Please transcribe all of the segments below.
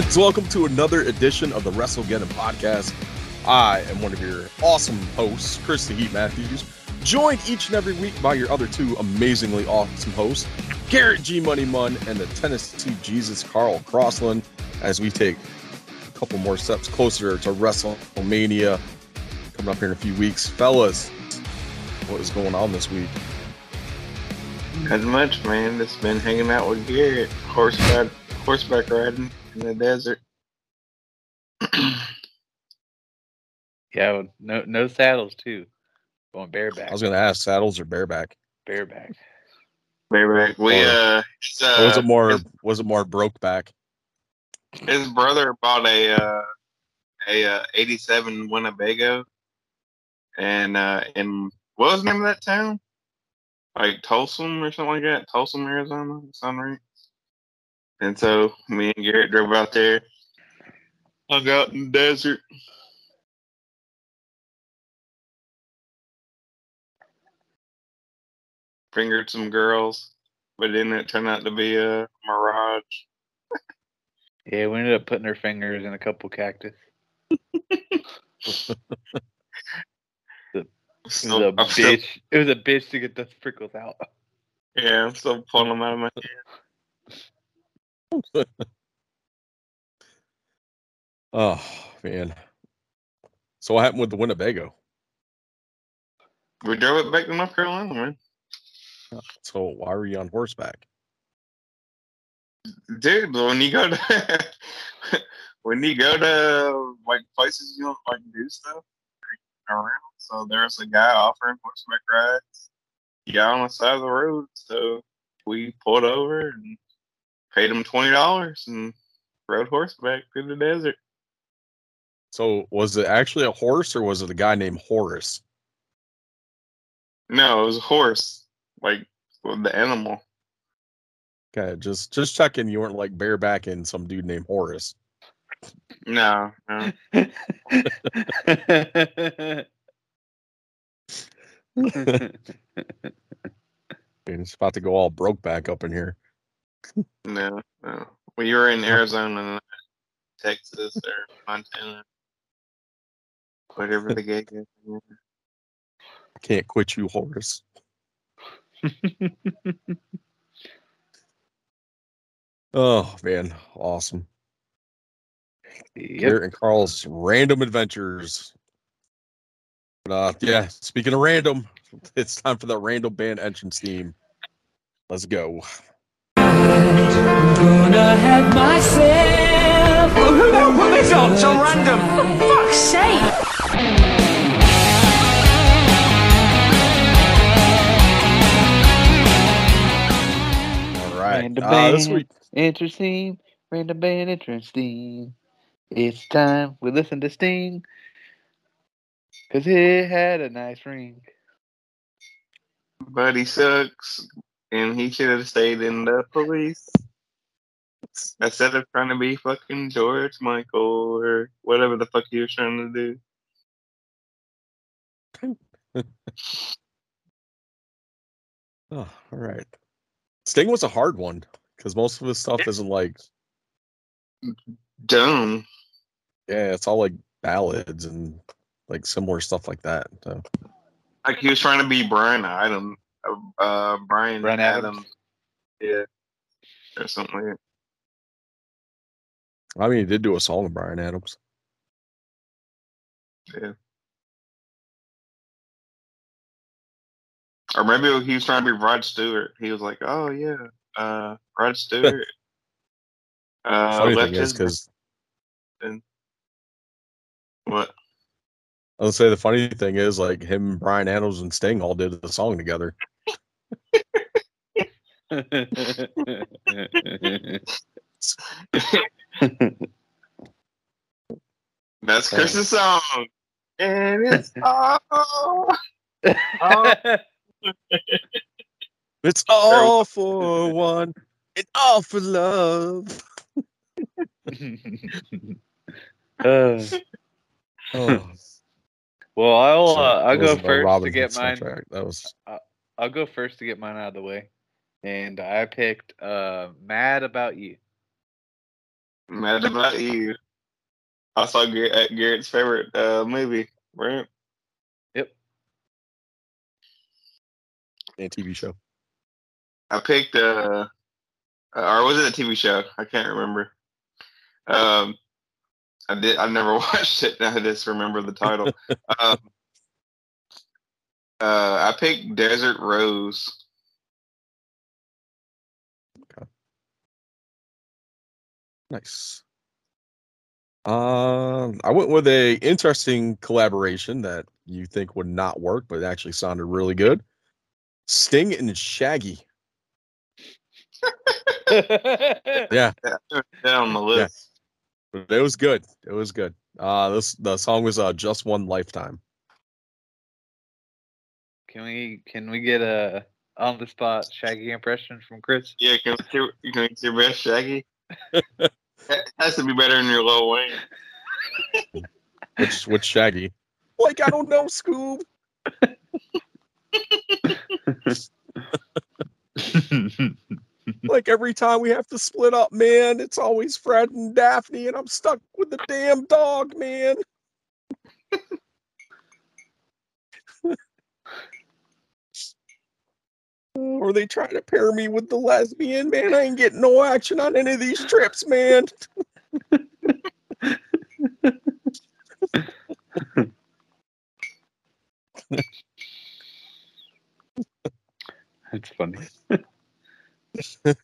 fans? Welcome to another edition of the Wrestle WrestleGeddon podcast. I am one of your awesome hosts, Chris the Heat Matthews, joined each and every week by your other two amazingly awesome hosts, Garrett G Money Munn and the Tennessee Jesus Carl Crossland, as we take a couple more steps closer to WrestleMania coming up here in a few weeks. Fellas, what is going on this week? Not much, man. Just been hanging out with Garrett, horseback, horseback riding in the desert. Yeah, no no saddles too. Going bareback. I was going to ask saddles or bareback. bareback. Bareback. We Or- uh, uh, was it more? His, Was it more broke back? his brother bought a uh, a uh, '87 Winnebago, and uh, in what was the name of that town? Like Tulsum or something like that. Tulsum, Arizona. Sound right? And so me and Garrett drove out there, hung out in the desert. Fingered some girls, but then it turned out to be a mirage. Yeah, we ended up putting our fingers in a couple cactus. It was So, a I'm still- bitch. It was a bitch to get the sprinkles out. yeah, I'm still pulling them out of my head. Oh man. So what happened with the Winnebago? We drove it back to North Carolina, man. So why were you on horseback? Dude, when you go to when you go to like places you don't like do stuff around, so there's a guy offering horseback rides. Yeah, on the side of the road. So we pulled over and paid him twenty dollars and rode horseback through the desert. So was it actually a horse or was it a guy named Horace? No, it was a horse, like the animal. Okay, just just checking you weren't like barebacking some dude named Horace. No, no. It's about to go all broke back up in here. No, no. We were in Arizona, Texas, or Montana, whatever the gig is. I can't quit you, Horace. Oh man, awesome. yep. Garrett and Carl's random adventures. But uh yeah, speaking of random, it's time for the random band entrance theme. Let's go. Gonna have myself. Who the hell put this on? So random. fuck's sake! All right. Random Uh, this band week interesting. Random band interesting. It's time we listen to Sting. Cause he had a nice ring. But he sucks, and he should have stayed in the police instead of trying to be fucking George Michael or whatever the fuck he was trying to do. Oh, all right. Sting was a hard one because most of his stuff isn't like Dumb. yeah, it's all like ballads and like similar stuff like that. So Like he was trying to be Brian Adam, uh, Brian, Bryan Adams. Adams. Yeah, or something like that. I mean he did do a song with Bryan Adams. Yeah. Or maybe he was trying to be Rod Stewart. He was like, "Oh yeah, uh, Rod Stewart." uh, Funny left thing is because what? I'll say the funny thing is like him, Bryan Adams, and Sting all did the song together. That's Chris's song, and it's all. all It's all for one, It's all for love. Uh, Oh, well, I'll uh, I'll go first to Robinson get mine. soundtrack. That was I'll go first to get mine out of the way, and I picked uh, "Mad About You." Mad about you. I saw Garrett, uh, Garrett's favorite uh, movie, right? Yep. And TV show. I picked uh, uh, or was it a TV show? I can't remember. Um, I did. I never watched it. I just remember the title. um, uh, I picked Desert Rose. Nice. Um, I went with a interesting collaboration that you think would not work, but it actually sounded really good. Sting and Shaggy. Yeah, Down on the list. it was good. It was good. Uh, this the song was uh just one lifetime. Can we can we get a on the spot Shaggy impression from Chris? Yeah, can we hear, you can your best Shaggy? That has to be better than your Lil Wayne. Which which Shaggy? Like I don't know, Scoob. Like every time we have to split up, man, it's always Fred and Daphne, and I'm stuck with the damn dog, man. or they try to pair me with the lesbian, man. I ain't getting no action on any of these trips, man. That's funny. Did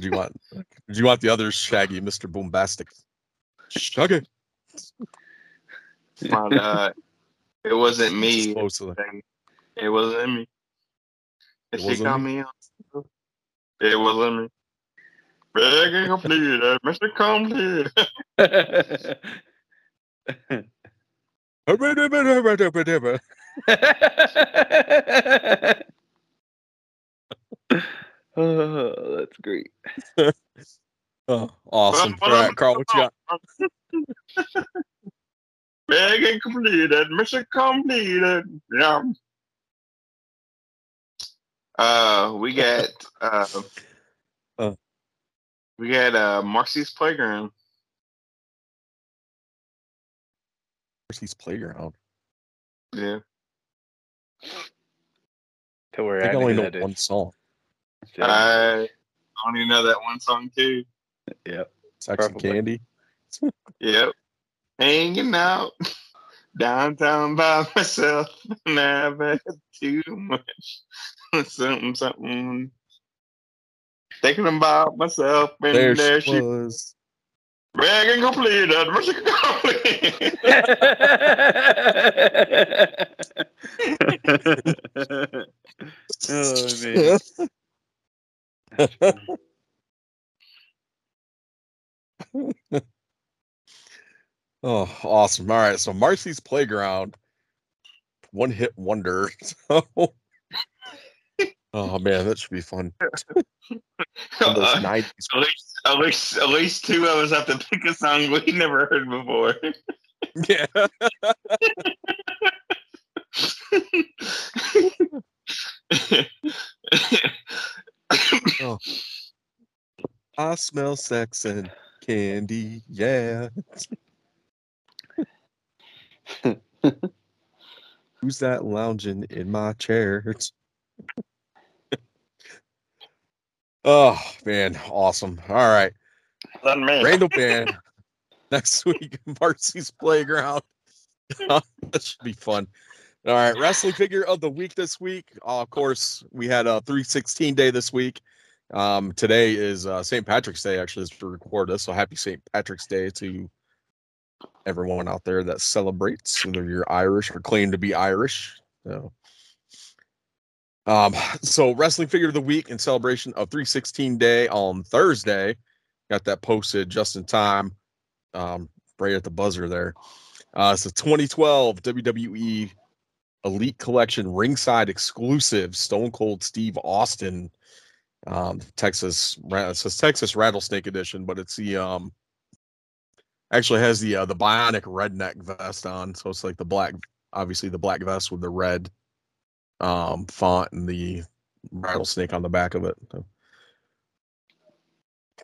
you want? Did you want the other Shaggy, Mister Bombastic? Shaggy. But, uh, it wasn't me. It wasn't me. It She wasn't got me? me. on- It wasn't me. Begging completed, Mr. Complete. oh, that's great. Oh, awesome. All right, Carl, what you got? Begging completed, Mr. Completed. Yeah. Uh, we got uh, Uh. we got uh Marcy's Playground. Mercy's Playground. Yeah. To where I think I I only know one is. song. So, I only know that one song too. yep. Sex and Candy. Yep. Hanging out downtown by myself. And I've had too much. something, something. Thinking about myself and There, there, she she was. bragging completed. Mission complete. oh man. oh, awesome. All right. So Marcy's Playground, one hit wonder. So, oh man, that should be fun. Uh, 90s. at least, at least, at least two of us have to pick a song we never heard before. Yeah. Oh. I smell sex and candy. Yeah. Who's that lounging in my chair? oh man, awesome. All right. Randall Band next week, Marcy's Playground. that should be fun. All right, wrestling figure of the week this week. Uh, of course, we had a 316 day this week. Um, today is uh, St. Patrick's Day, actually, is to record this. So happy St. Patrick's Day to everyone out there that celebrates, whether you're Irish or claim to be Irish. So, um, so wrestling figure of the week in celebration of 316 Day on Thursday. Got that posted just in time, um, right at the buzzer there. Uh, it's a 2012 WWE Elite Collection ringside exclusive Stone Cold Steve Austin um Texas it says Texas Rattlesnake Edition, but it's the um actually has the uh, the bionic redneck vest on, so it's like the black obviously the black vest with the red um font and the rattlesnake on the back of it. So,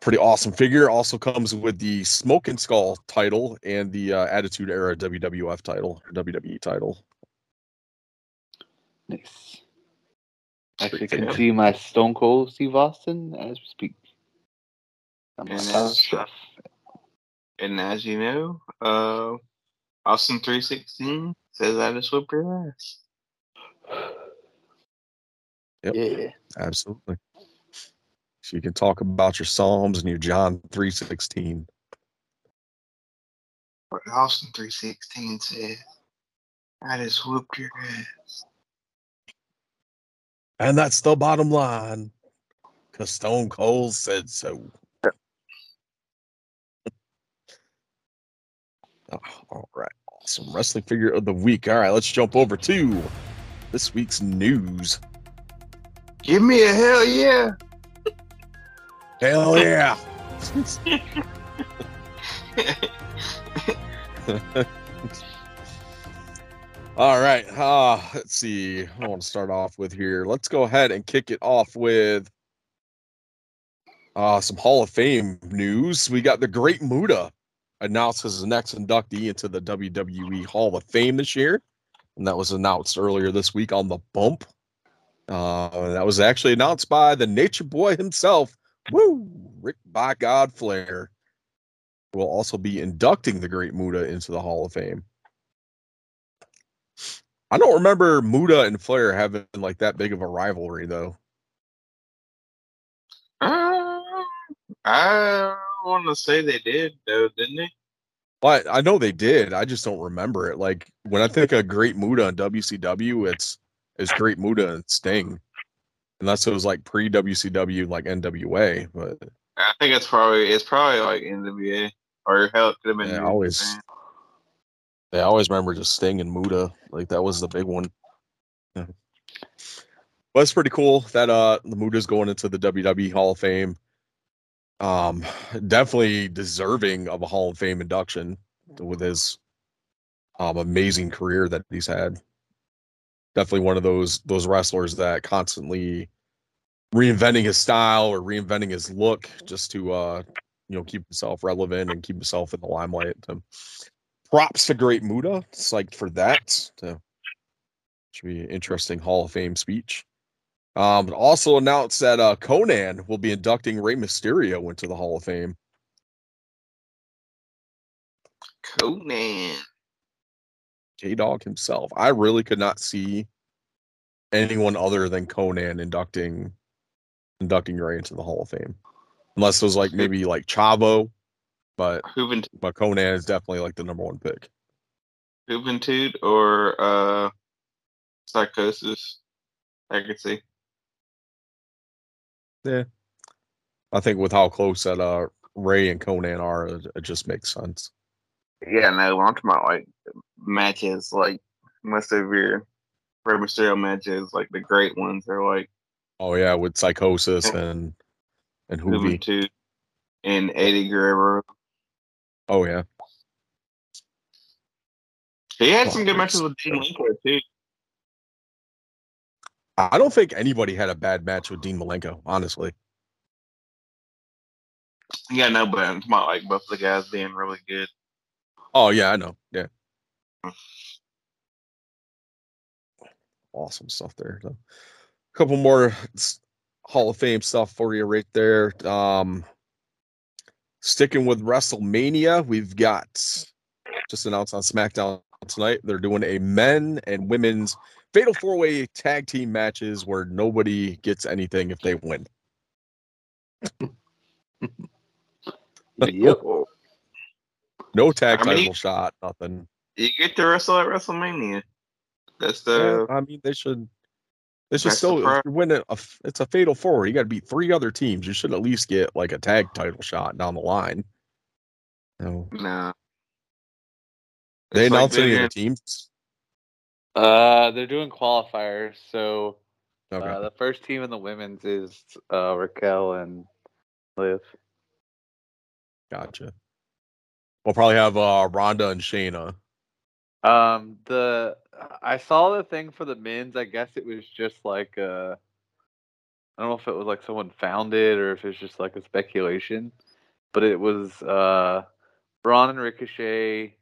Pretty awesome figure. Also comes with the Smoking Skull title and the uh, Attitude Era WWF title or WWE title. Nice. Actually, Pretty can good. see my Stone Cold Steve Austin as we speak. I'm on top stuff. And as you know, uh, Austin three sixteen says I just whipped your ass. Yep. Yeah. Absolutely. So you can talk about your Psalms and your John three sixteen. But Austin three sixteen says I just whooped your ass. And that's the bottom line. Cause Stone Cold said so. Oh, all right. Awesome. Wrestling figure of the week. All right, let's jump over to this week's news. Give me a hell yeah. Hell yeah. All right. Uh, let's see. I want to start off with here. Let's go ahead and kick it off with uh, some Hall of Fame news. We got the Great Muta announced as the next inductee into the WWE Hall of Fame this year. And that was announced earlier this week on the bump. Uh, that was actually announced by the Nature Boy himself. Woo! Ric by God Flair will also be inducting the Great Muta into the Hall of Fame. I don't remember Muta and Flair having like that big of a rivalry though. I want to say they did though, didn't they? But I know they did. I just don't remember it. Like when I think of Great Muta and WCW, it's it's Great Muta and Sting. Unless it was like pre WCW, like NWA. But I think it's probably it's probably like NWA or hell, it could have been. Yeah, always- yeah, I always remember just Sting and Muta. Like that was the big one. Yeah. But it's pretty cool that uh the Muta's going into the WWE Hall of Fame. Um definitely deserving of a Hall of Fame induction with his um amazing career that he's had. Definitely one of those those wrestlers that constantly reinventing his style or reinventing his look just to uh you know keep himself relevant and keep himself in the limelight. So, props to Great Muta. Psyched for that. So, should be an interesting Hall of Fame speech. Um, but also announced that uh, Konnan will be inducting Rey Mysterio into the Hall of Fame. Konnan. K Dog himself. I really could not see anyone other than Konnan inducting inducting Rey into the Hall of Fame, unless it was like maybe like Chavo, but Juventud, but Konnan is definitely like the number one pick. Juventud or uh, Psychosis. I could see. Yeah, I think with how close that uh Rey and Konnan are, it, it just makes sense. Yeah, no, I'm talking about like matches, like most of your Rey Mysterio matches, like the great ones, are like Oh yeah, with Psychosis and and Juvi. Juventud and Eddie Guerrero. Oh yeah, He had Well, some good matches with Dean Winkler too. I don't think anybody had a bad match with Dean Malenko, honestly. Yeah, no, but talking about like both the guys being really good. Oh yeah, I know. Yeah. Awesome stuff there. A couple more Hall of Fame stuff for you right there. Um sticking with WrestleMania, we've got just announced on SmackDown tonight. They're doing a men and women's fatal four-way tag team matches where nobody gets anything if they win. No tag I mean- title shot, nothing. You get to wrestle at WrestleMania. That's the Yeah, I mean, they should. They should That's the still if pro- you're winning It's a fatal four. You got to beat three other teams. You should at least get like a tag title shot down the line. No, no. they It's like announced any of the teams. Uh, they're doing qualifiers, so Okay, uh, the first team in the women's is uh, Raquel and Liv. gotcha. We'll probably have uh Rhonda and Shayna. Um, the I saw the thing for the men's. I guess it was just like uh, I don't know if it was like someone found it or if it's just like a speculation, but it was uh, Braun and Ricochet,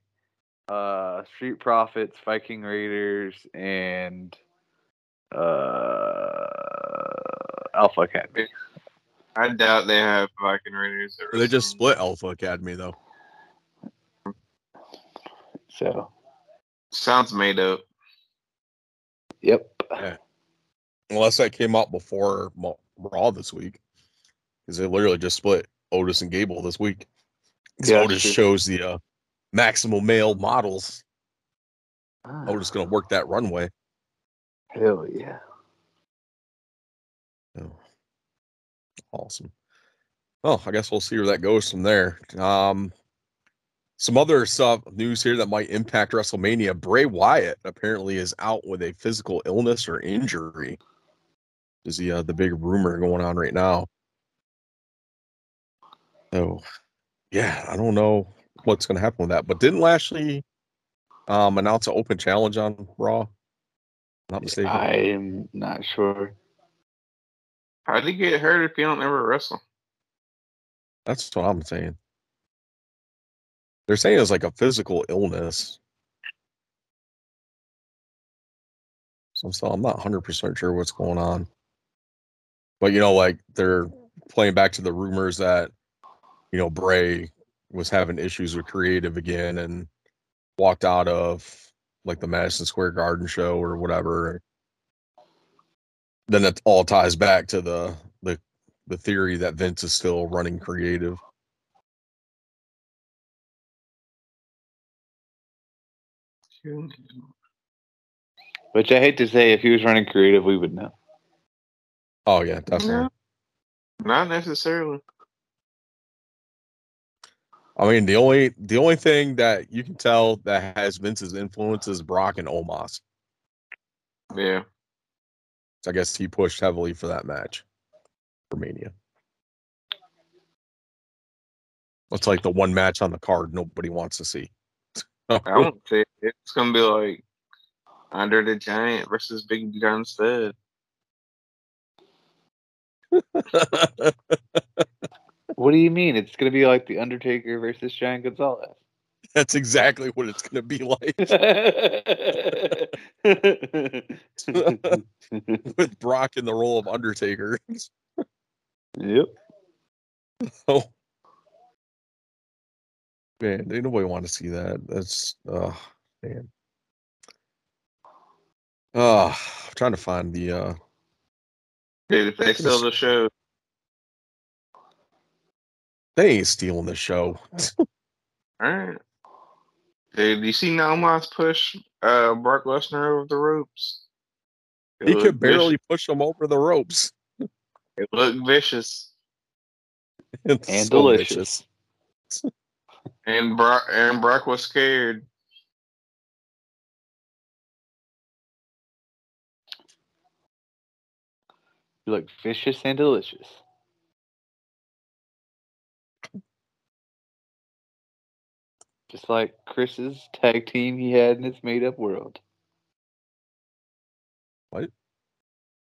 uh, Street Profits, Viking Raiders, and uh, Alpha Academy. I doubt they have Viking Raiders. at They just split Alpha Academy though. So, Sounds made up. yep. Unless that came out before Raw this week, because they literally just split Otis and Gable this week. 'Cause Yeah, Otis true. shows the uh, Maximum Male Models. Ah, Otis gonna work that runway. hell yeah. Oh, awesome. Well, I guess we'll see where that goes from there. Um, some other stuff news here that might impact WrestleMania. Bray Wyatt apparently is out with a physical illness or injury. Is the uh, the big rumor going on right now? So, yeah, I don't know what's going to happen with that. But didn't Lashley um, announce an open challenge on Raw? Not mistaken. I'm not sure. How'd he get hurt if you don't ever wrestle? That's what I'm saying. They're saying it's like a physical illness. So I'm still, I'm not 100% sure what's going on. But, you know, like they're playing back to the rumors that, you know, Bray was having issues with creative again and walked out of like the Madison Square Garden show or whatever. Then it all ties back to the the the theory that Vince is still running creative. Which I hate to say, if he was running creative, we would know. Oh yeah, definitely. Not necessarily. I mean, the only the only thing that you can tell that has Vince's influence is Brock and Omos. Yeah. So I guess he pushed heavily for that match for Mania. It's like the one match on the card nobody wants to see. I don't it. It's gonna be like Under the Giant versus Big John Studd. What do you mean? It's gonna be like the Undertaker versus Giant Gonzalez. That's exactly what it's gonna be like with Brock in the role of Undertaker. yep. Oh man, ain't nobody want to see that. That's oh man. Uh I'm trying to find the uh Dude, if they sell the show, they ain't stealing the show. alright. Dude, you see Naomas push uh Brock Lesnar over the ropes? It He could barely push him over the ropes. It looked vicious. It's And so delicious. vicious. And Brock and Brock was scared. You look vicious and delicious. Just like Chris's tag team he had in his made up world. What?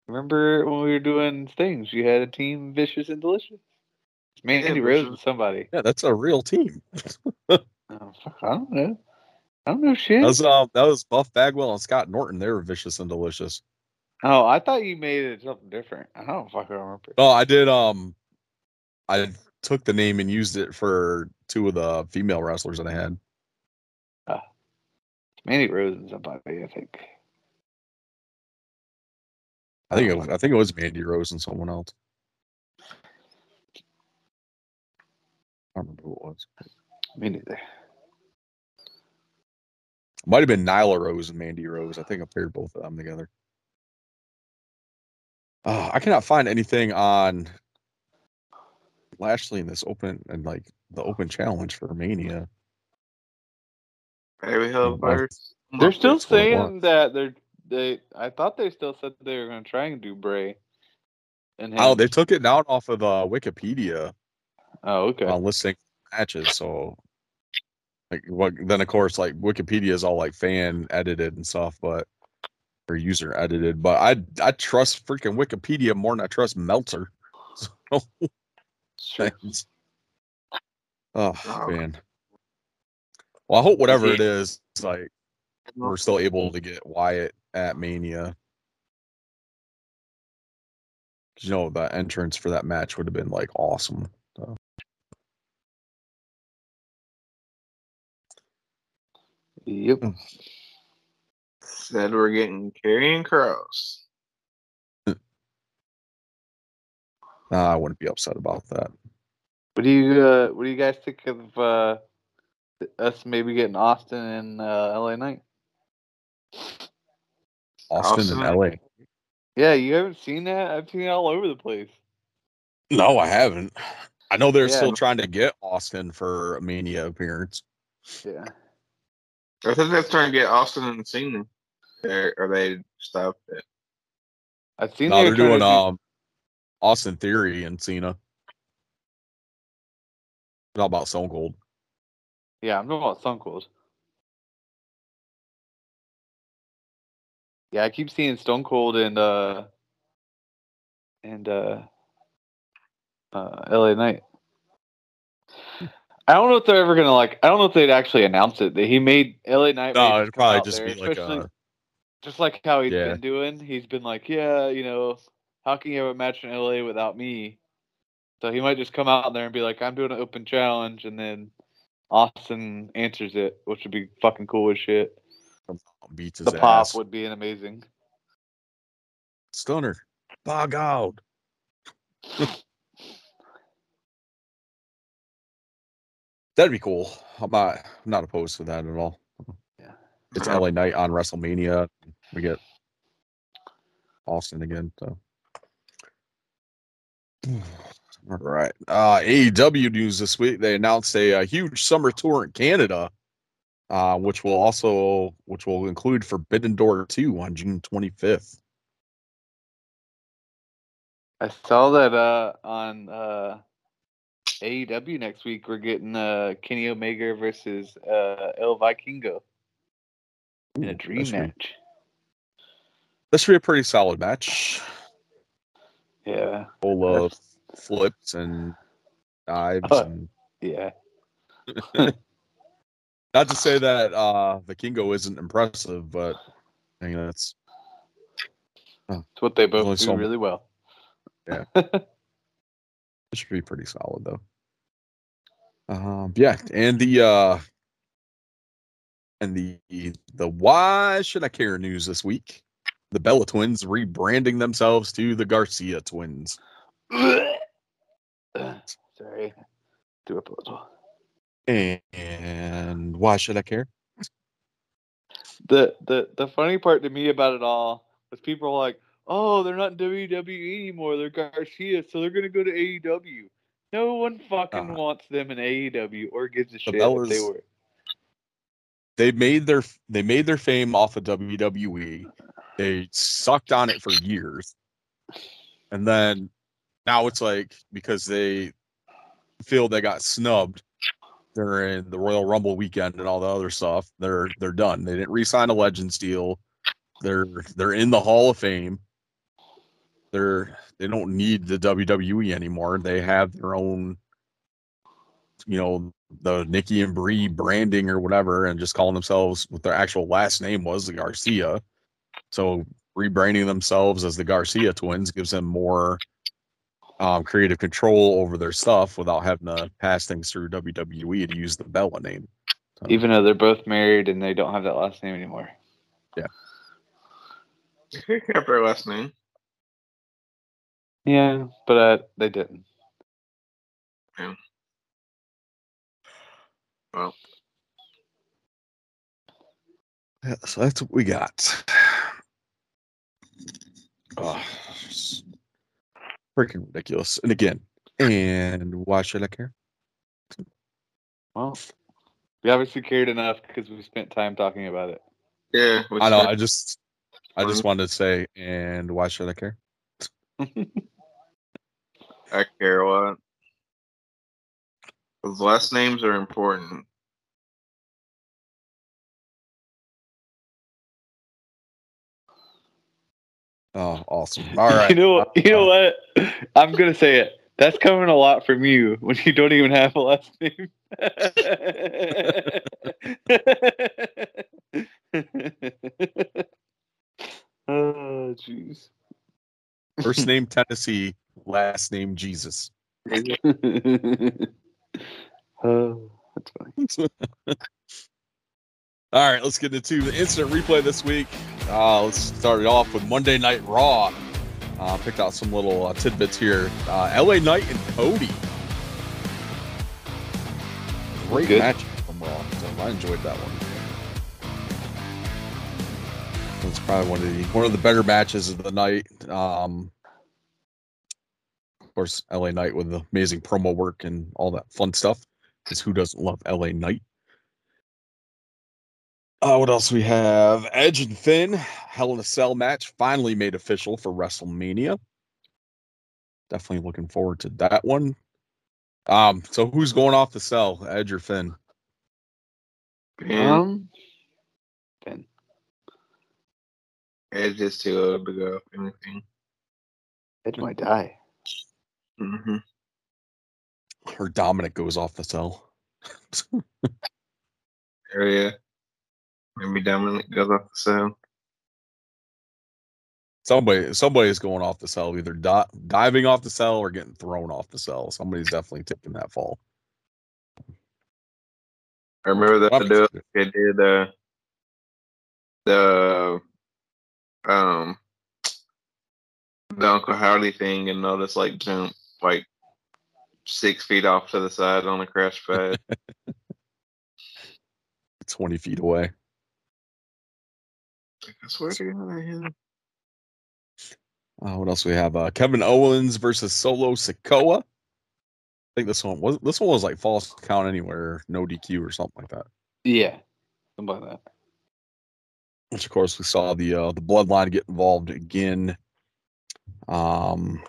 Remember when we were doing things? You had a team vicious and delicious. It's Mandy Yeah, Rose Vicious. and somebody. Yeah, that's a real team. Oh, fuck, I don't know. I don't know shit. That was um that was Buff Bagwell and Scott Norton. They were vicious and delicious. Oh, I thought you made it something different. I don't fucking remember. No, I did um I took the name and used it for two of the female wrestlers that I had. Uh, Mandy Rose and somebody, I think. I think it was, I think it was Mandy Rose and someone else. I don't remember who it was. Me neither. Might have been Nyla Rose and Mandy Rose. I think I paired both of them together. Uh, I cannot find anything on Lashley in this open and like the open challenge for Mania. Baby Hell Well, first. They're still That's what it saying that they're they. I thought they still said they were going to try and do Bray. And Oh, they took it down off of uh, Wikipedia Oh, okay. on listing matches. So, like, what? Then of course, like Wikipedia is all like fan edited and stuff, but or user edited, but I I trust freaking Wikipedia more than I trust Meltzer. So Sure. Oh man. Well, I hope whatever it it's like we're still able to get Wyatt at Mania. You know, the entrance for that match would have been like awesome. So. Yep. Said we're getting Karrion Kross. Nah, I wouldn't be upset about that. What do you uh, What do you guys think of uh, us maybe getting Austin and uh, LA Knight? Austin, and LA. Yeah, you haven't seen that? I've seen it all over the place. No, I haven't. I know they're Yeah. still trying to get Austin for a Mania appearance. Yeah. I think that's trying to get Austin and Cena. Or, or they stopped it. I think No, they they're doing to do- um Austin Theory and Cena. How about Stone Cold? Yeah, I'm talking about Stone Cold. Yeah, I keep seeing Stone Cold and uh and uh uh LA Knight. I don't know if they're ever gonna like. I don't know if they'd actually announce it. That he made LA Knight. No, it'd probably just there, be like a just like how he's Yeah. been doing. He's been like, yeah, you know, how can you have a match in LA without me? So he might just come out there and be like, I'm doing an open challenge, and then Austin answers it, which would be fucking cool as shit. beats his The pop ass. would be an amazing. Stunner. Bog out. That'd be cool. I'm not I'm not opposed to that at all. Yeah. It's LA Knight on WrestleMania. We get Austin again. So all right. Uh AEW news this week. They announced a, a huge summer tour in Canada. Uh, which will also which will include Forbidden Door 2 on June 25th. I saw that uh, on uh, AEW next week. We're getting uh, Kenny Omega versus uh, El Vikingo in a Ooh, dream that should be- match. That should be a pretty solid match. Yeah, Full of flips and dives Uh, and yeah. not to say that uh Vikingo isn't impressive, but I mean that's It's what they both do really well. Yeah. it should be pretty solid though. Um yeah, and the uh and the the why should I care news this week. The Bella twins rebranding themselves to the Garcia twins. Sorry. Do a. And why should I care? The the the funny part to me about it all was people are like, "Oh, they're not in WWE anymore. They're Garcia, so they're gonna go to AEW." No one fucking Uh, wants them in AEW or gives a shit if they were. they made their they made their fame off of WWE. They sucked on it for years. And then now it's like because they feel they got snubbed during the Royal Rumble weekend and all the other stuff, they're they're done. They didn't re-sign a Legends deal. They're they're in the Hall of Fame. They're they don't need the WWE anymore. They have their own you know the Nikki and Brie branding or whatever, and just calling themselves what their actual last name was, the Garcia. So rebranding themselves as the Garcia twins gives them more um, creative control over their stuff without having to pass things through WWE to use the Bella name. So, Even though they're both married and they don't have that last name anymore. Yeah. They kept their last name. Yeah, but uh, they didn't. Yeah. Well, yeah, so that's what we got. Oh, freaking ridiculous. And again, and why should I care? Well, we obviously cared enough because we spent time talking about it. yeah. I know. is- I just, I just wanted to say, and why should I care? I care a lot. Those last names are important. Oh, awesome. All right. You know, you know uh, what? I'm gonna say it. That's coming a lot from you when you don't even have a last name. oh, jeez. First name Tennessee, last name Jesus. oh, that's funny. All right, let's get into the instant replay this week. Uh, let's start it off with Monday Night Raw. Uh, picked out some little uh, tidbits here. Uh, LA Knight and Cody. Great Good. match from Raw. So I enjoyed that one. It's probably one of the one of the better matches of the night. Um, of course, LA Knight with the amazing promo work and all that fun stuff. Because who doesn't love LA Knight? Uh, what else we have? Edge and Finn, Hell in a Cell match finally made official for WrestleMania. Definitely looking forward to that one. Um, so who's going off the cell, Edge or Finn? And Um, Ben. Edge is too old to go. If anything. Edge might die. hmm Or Dominic goes off the cell. Area. Maybe Dominic goes off the cell. Somebody, somebody is going off the cell, either di- diving off the cell or getting thrown off the cell. Somebody's definitely taking that fall. I remember that I'm they did uh, the um the Uncle Howdy thing and this like jump like six feet off to the side on a crash pad. 20 feet away. I swear to God, I hit him. Uh, what else we have? Uh, Kevin Owens versus Solo Sikoa. I think this one was this one was like falls count anywhere, no DQ or something like that. Yeah, something like that. Which of course we saw the uh, the bloodline get involved again. Um,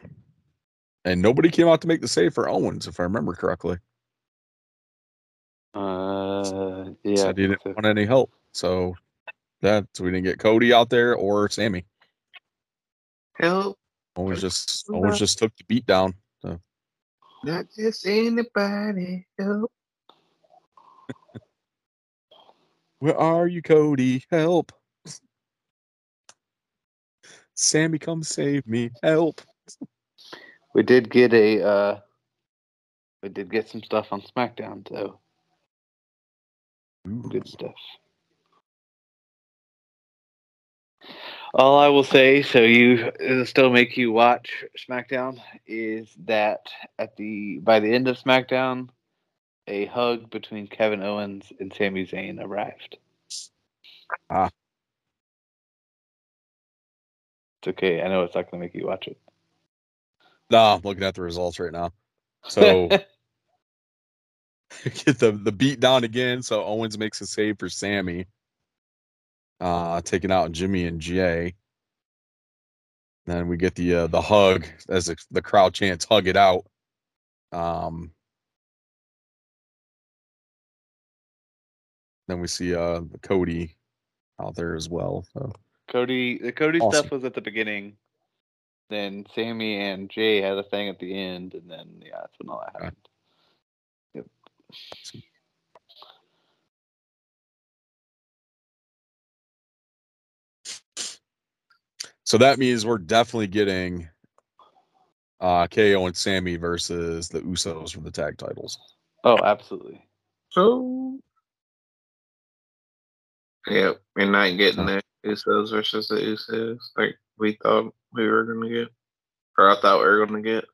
and nobody came out to make the save for Owens, if I remember correctly. Uh, yeah. I Said he didn't so. want any help, so that so we didn't get Cody out there or Sami. Help! Owens just Okay. Owens just took the beat down. Not just anybody. Help! Where are you, Cody? Help! Sami, come save me! Help! We did get a. Uh, we did get some stuff on SmackDown, though. Good stuff. All I will say, so you still make you watch SmackDown, is that at the by the end of SmackDown, a hug between Kevin Owens and Sami Zayn arrived. Ah. It's okay. I know it's not going to make you watch it. No, I'm looking at the results right now. So get the the beat down again. So Owens makes a save for Sami, uh, taking out Jimmy and Jay. Then we get the uh, the hug as the, the crowd chants "Hug it out." Um, then we see uh Cody out there as well. So Cody, the Cody Awesome. stuff was at the beginning. Then Sami and Jay had a thing at the end, and then yeah, that's when all that Okay. happened. Yep. So that means we're definitely getting uh KO and Sami versus the Usos for the tag titles. Oh, absolutely. So. Yep, we're not getting the Usos versus the Usos like we thought we were gonna get, or I thought we were gonna get.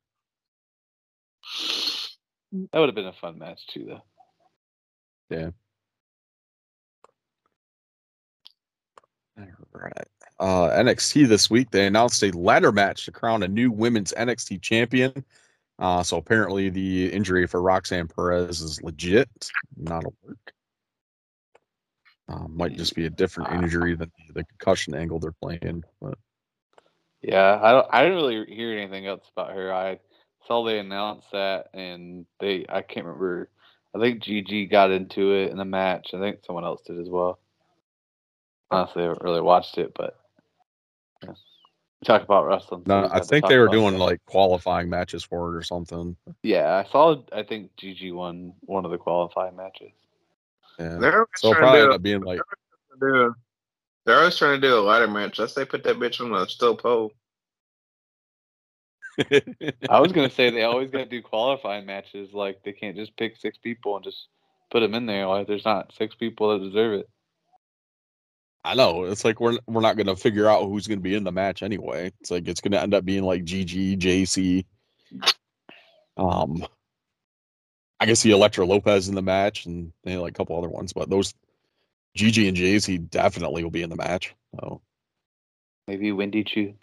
That would have been a fun match too, though. Yeah. All right. Uh, NXT this week, they announced a ladder match to crown a new women's NXT champion. Uh, so apparently the injury for Roxanne Perez is legit, not a work. Uh, might just be a different injury than the concussion angle they're playing. But Yeah, I don't. I didn't really hear anything else about her. I saw they announced that, and they. I can't remember. I think GG got into it in the match. I think someone else did as well. Honestly, I haven't really watched it, but Talk about wrestling. No, I think they were doing that. like qualifying matches for it or something. Yeah, I saw. I think GG won one of the qualifying matches. Yeah. They're always So trying probably to do end a- up being like do. They're always trying to do a ladder match. Let's say put that bitch on a steel pole. I was gonna say they always got to do qualifying matches. Like they can't just pick six people and just put them in there. Like there's not six people that deserve it. I know it's like we're we're not gonna figure out who's gonna be in the match anyway. It's like it's gonna end up being like GG, JC. Um, I guess see Elektra Lopez in the match and you know, like a couple other ones, but those GG and JC definitely will be in the match. So Maybe Wendy Choo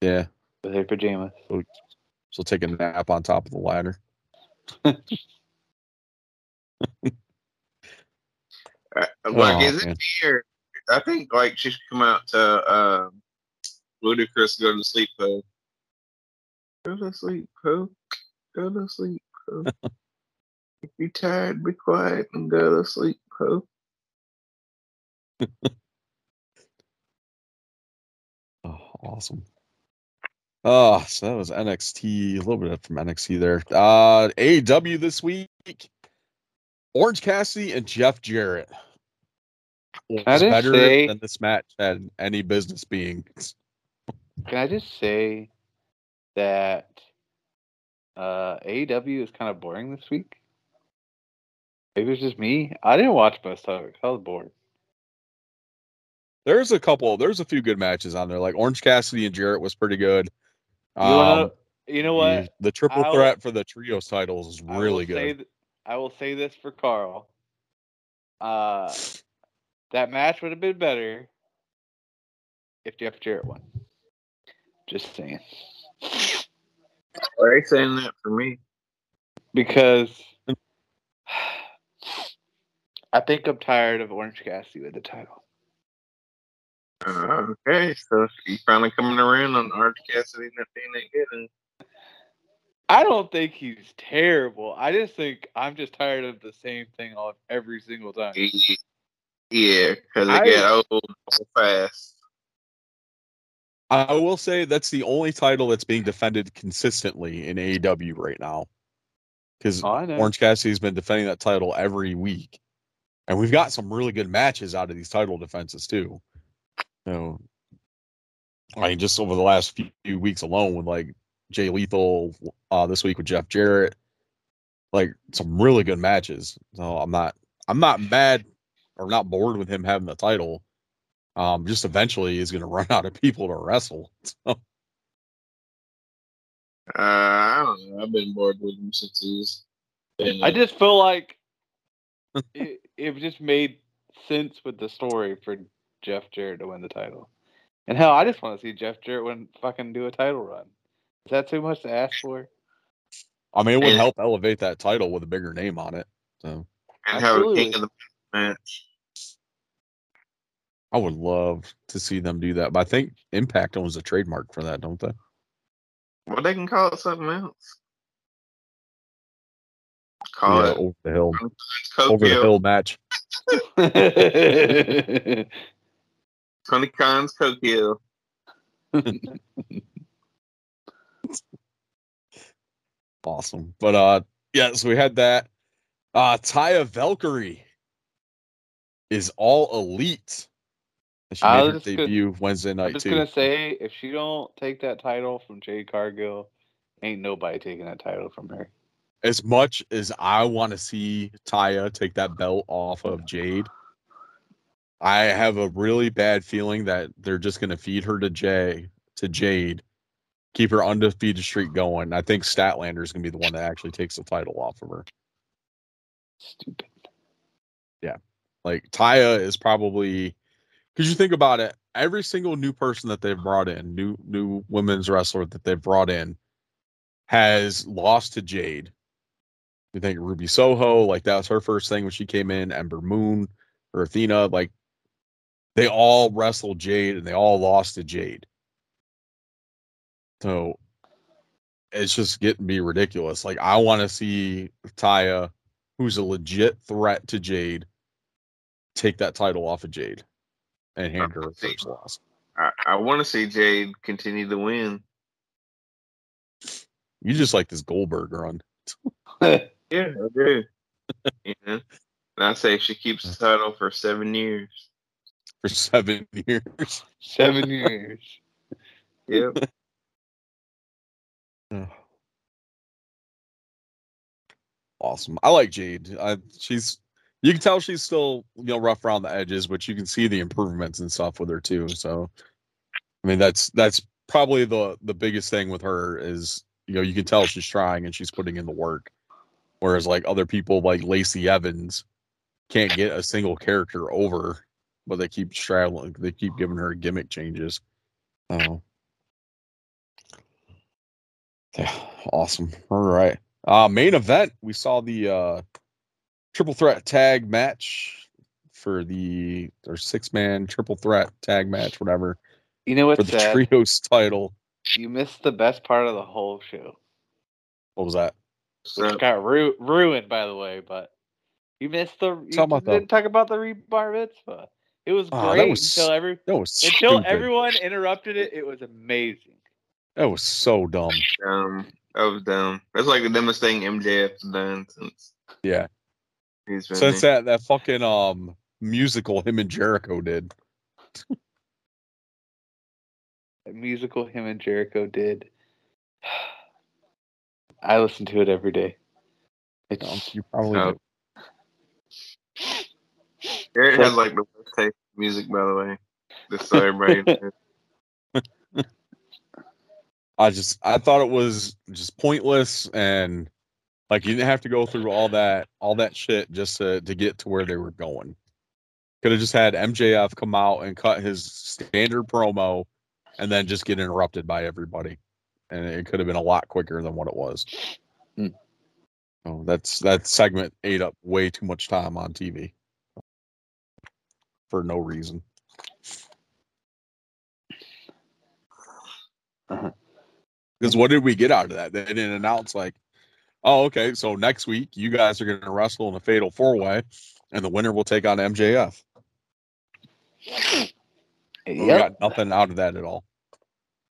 yeah, with her pajamas. she'll take a nap on top of the ladder. Like, Oh, is it here? I think like she should come out to um, Ludacris go to sleep, Poe. Go to sleep, Poe. Go to sleep, Poe. if you're tired, be quiet and go to sleep, Poe. Oh, awesome. Oh, so that was NXT, a little bit from NXT there. Uh AEW this week. Orange Cassidy and Jeff Jarrett. Was better say- than this match had any business being. Can I just say that uh, AEW is kind of boring this week? Maybe it's just me. I didn't watch most of it. I was bored. There's a couple, there's a few good matches on there. Like Orange Cassidy and Jarrett was pretty good. You, wanna- Um, you know what? the, triple I'll- threat for the trios titles is I really good. th- I will say this for Carl. Uh, that match would have been better if Jeff Jarrett won. Just saying. Why are you saying that for me? Because I think I'm tired of Orange Cassidy with the title. Uh, okay, so you finally coming around on Orange Cassidy not being that good. And I don't think he's terrible. I just think I'm just tired of the same thing all every single time. yeah, because I- it got old so fast. I will say that's the only title that's being defended consistently in AEW right now. Because Oh, Orange Cassidy's been defending that title every week. And we've got some really good matches out of these title defenses too. So I mean just over the last few, few weeks alone with like Jay Lethal uh this week with Jeff Jarrett. Like some really good matches. So I'm not I'm not mad or not bored with him having the title. Um just eventually he's gonna run out of people to wrestle. So Uh, I don't know. I've been bored with him since he's been. I just feel like it, it just made sense with the story for Jeff Jarrett to win the title. And hell, I just want to see Jeff Jarrett win fucking do a title run. Is that too much to ask for? I mean, it would And- help elevate that title with a bigger name on it. So and have a Absolutely. king of the match. I would love to see them do that. But I think Impact owns a trademark for that, don't they? Well, they can call it something else. Call yeah, it over the hill, Coke over the Hill. hill match. Tony Khan's Coke Hill. Awesome. But uh, yeah. So we had that. Uh, Taya Valkyrie is all elite. And She I made her just gonna- debut Wednesday I'm night just too. gonna say, if she don't take that title from Jade Cargill, ain't nobody taking that title from her. As much as I want to see Taya take that belt off of Jade, I have a really bad feeling that they're just going to feed her to Jay to Jade, keep her undefeated streak going. I think Statlander is going to be the one that actually takes the title off of her. Stupid. Yeah. Like Taya is probably because you think about it, every single new person that they've brought in, new new women's wrestler that they've brought in, has lost to Jade. You think Ruby Soho, like that was her first thing when she came in, Ember Moon or Athena, like they all wrestled Jade and they all lost to Jade. So it's just getting to be ridiculous. Like I want to see Taya, who's a legit threat to Jade, take that title off of Jade and hand her a first loss. I want to see Jade continue to win. You just like this Goldberg run. Yeah, I do. yeah. And I say she keeps the title for seven years. for seven years. Seven years. Yep. Awesome. I like Jade. I, she's you can tell she's still you know rough around the edges, but you can see the improvements and stuff with her too. So, I mean that's that's probably the the biggest thing with her is you know you can tell she's trying and she's putting in the work, whereas like other people like Lacey Evans can't get a single character over, but they keep straddling. They keep giving her gimmick changes. Oh. Yeah, awesome. All right. Uh main event, we saw the uh triple threat tag match for the or six man triple threat tag match, whatever, You know what? for the sad? trios title. You missed the best part of the whole show. What was that? Which So, got ru- ruined, by the way, but you missed the. You Talk about the- didn't talk about the rebar mitzvah. It was Oh, that great was until every That was until stupid. everyone interrupted it. It was amazing. That was so dumb. um, that was dumb. That's like the dumbest thing MJF's done since Yeah. he's been Since there. that that fucking um musical him and Jericho did. The musical him and Jericho did. I listen to it every day. Um, It's you probably Oh. do. Has like the best taste in music, by the way. Just so everybody knows. I just I thought it was just pointless and like you didn't have to go through all that all that shit just to to get to where they were going. Could have just had MJF come out and cut his standard promo and then just get interrupted by everybody. And it could have been a lot quicker than what it was. Hmm. So that's that segment ate up way too much time on TV for no reason. Uh-huh. Because what did we get out of that? They didn't announce like, oh, okay, so next week you guys are going to wrestle in a fatal four way, and the winner will take on MJF. We got nothing out of that at all,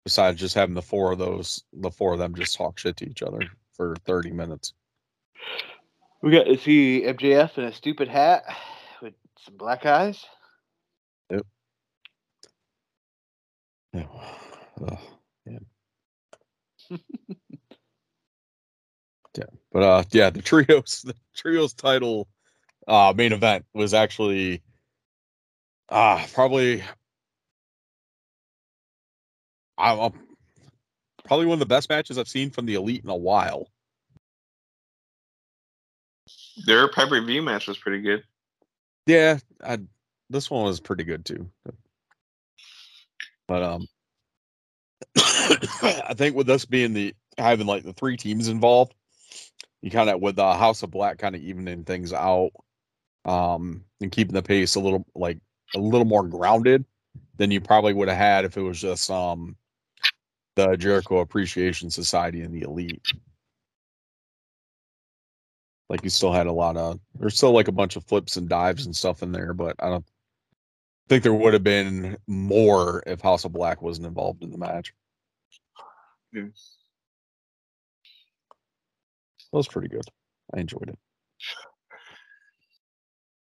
besides just having the four of those, the four of them just talk shit to each other for thirty minutes. We got to see MJF in a stupid hat with some black eyes. Yep. Yeah. Ugh. yeah, but uh, yeah, the trios, the trios title, uh, main event was actually, uh probably, I, uh, probably one of the best matches I've seen from the elite in a while. Their pay per view match was pretty good. Yeah, I, this one was pretty good too. But um, I think with us being the having like the three teams involved, you kind of with the House of Black kind of evening things out, um, and keeping the pace a little like a little more grounded than you probably would have had if it was just um the Jericho Appreciation Society and the Elite. Like you still had a lot of there's still like a bunch of flips and dives and stuff in there, but I don't think there would have been more if House of Black wasn't involved in the match. Yeah. That was pretty good. I enjoyed it.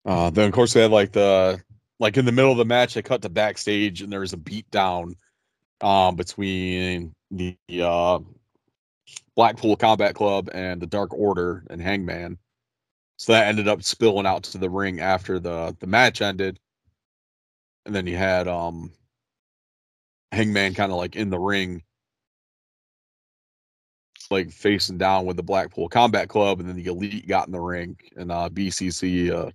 Uh, then of course they had like the like in the middle of the match they cut to backstage and there was a beat down um between the uh Blackpool Combat Club and the Dark Order and Hangman. So that ended up spilling out to the ring after the the match ended. And then you had um Hangman kind of like in the ring like facing down with the Blackpool Combat Club and then the Elite got in the ring and uh BCC uh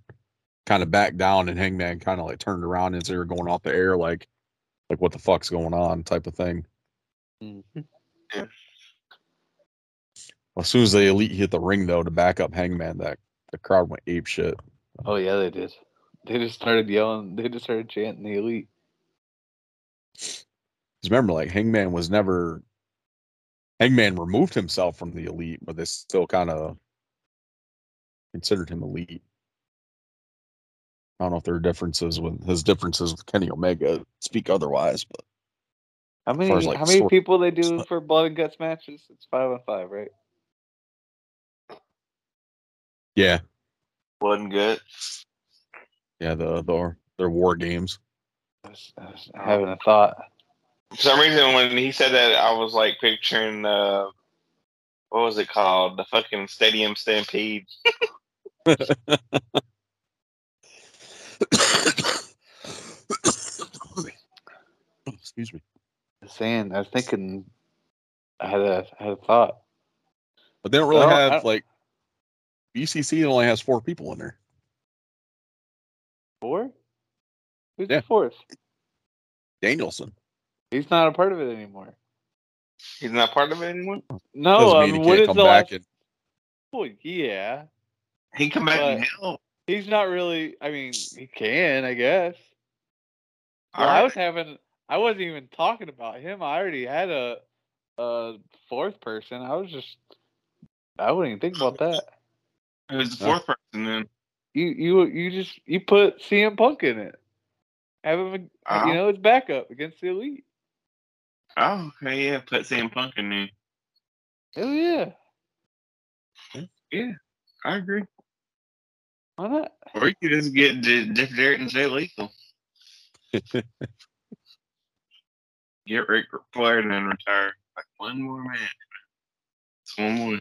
kind of backed down and Hangman kind of like turned around as they were going off the air like like what the fuck's going on type of thing. As soon as the elite hit the ring, though, to back up Hangman, that the crowd went ape shit. Oh yeah, they did. They just started yelling. They just started chanting the elite. 'Cause remember, like Hangman was never Hangman removed himself from the elite, but they still kind of considered him elite. I don't know if there are differences with his differences with Kenny Omega. Speak otherwise, but How many far as, like, how many story- people they do for blood and guts matches? It's five on five, right? Yeah, Wasn't good. Yeah. The the their war games. I was, I was having a thought. For some reason, when he said that, I was like picturing uh, what was it called? The fucking Stadium Stampede. Excuse me. Saying, I was thinking. I had a I had a thought. But they don't really Well, I have don't- like BCC only has four people in there. Four? Who's Yeah. the fourth? Danielson. He's not a part of it anymore. He's not part of it anymore. No, Doesn't I mean mean, he can't come the back last? and Well, yeah, He come back and help. he's not really. I mean, he can, I guess. Well, All I was having. I wasn't even talking about him. I already had a a fourth person. I was just. I wouldn't even think about that. Who's the Oh. fourth person then? You you you just you put CM Punk in it. Have him, Oh. you know, his backup against the elite. Oh, okay, yeah. Put CM Punk in there. Hell yeah, Yeah, I agree. why not? Or you could just get D- Jeff Jarrett and Jay Lethal. Get Ric Flair and then retire. Like one more match. It's one more.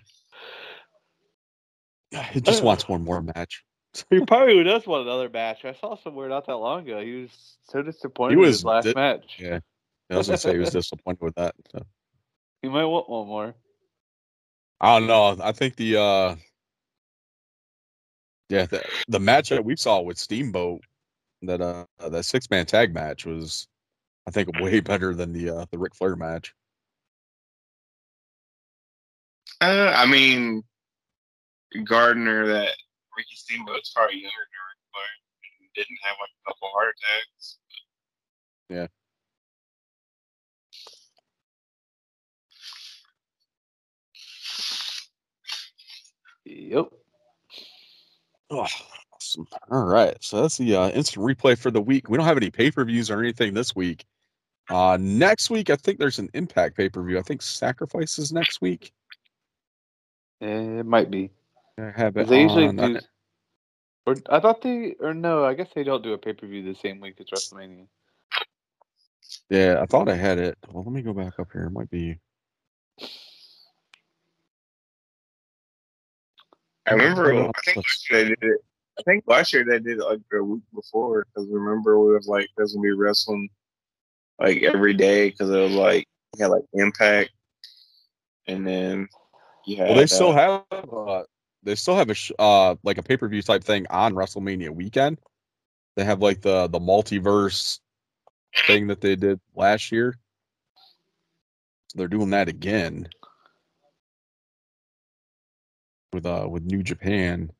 he just wants one more match. He probably does want another match. I saw somewhere not that long ago. He was so disappointed He with was his last di- match. Yeah. I was gonna say he was disappointed with that. So. He might want one more. I don't know. I think the uh yeah, the, the match that we saw with Steamboat, that uh that six man tag match was I think way better than the uh the Ric Flair match. Uh, I mean, Gardner, that Ricky Steamboat's probably younger than Ric Flair and didn't have like a couple heart attacks. Yeah. Yep. Oh, awesome. All right. So that's the uh, instant replay for the week. We don't have any pay per views or anything this week. Uh next week I think there's an impact pay per view. I think sacrifices next week. Eh, It might be. I have 'Cause it They usually on- do. Or I thought they, or no, I guess they don't do a pay per view the same week as WrestleMania. Yeah, I thought I had it. Well, let me go back up here. It might be. I remember. I think last year they did it. I think last year they did it like a week before because remember we was like there's gonna be wrestling like every day because it was like you had like Impact and then you had Well, they still uh, have. Uh, they still have a sh- uh like a pay per view type thing on WrestleMania weekend. They have like the the multiverse thing that they did last year. So they're doing that again with uh with New Japan.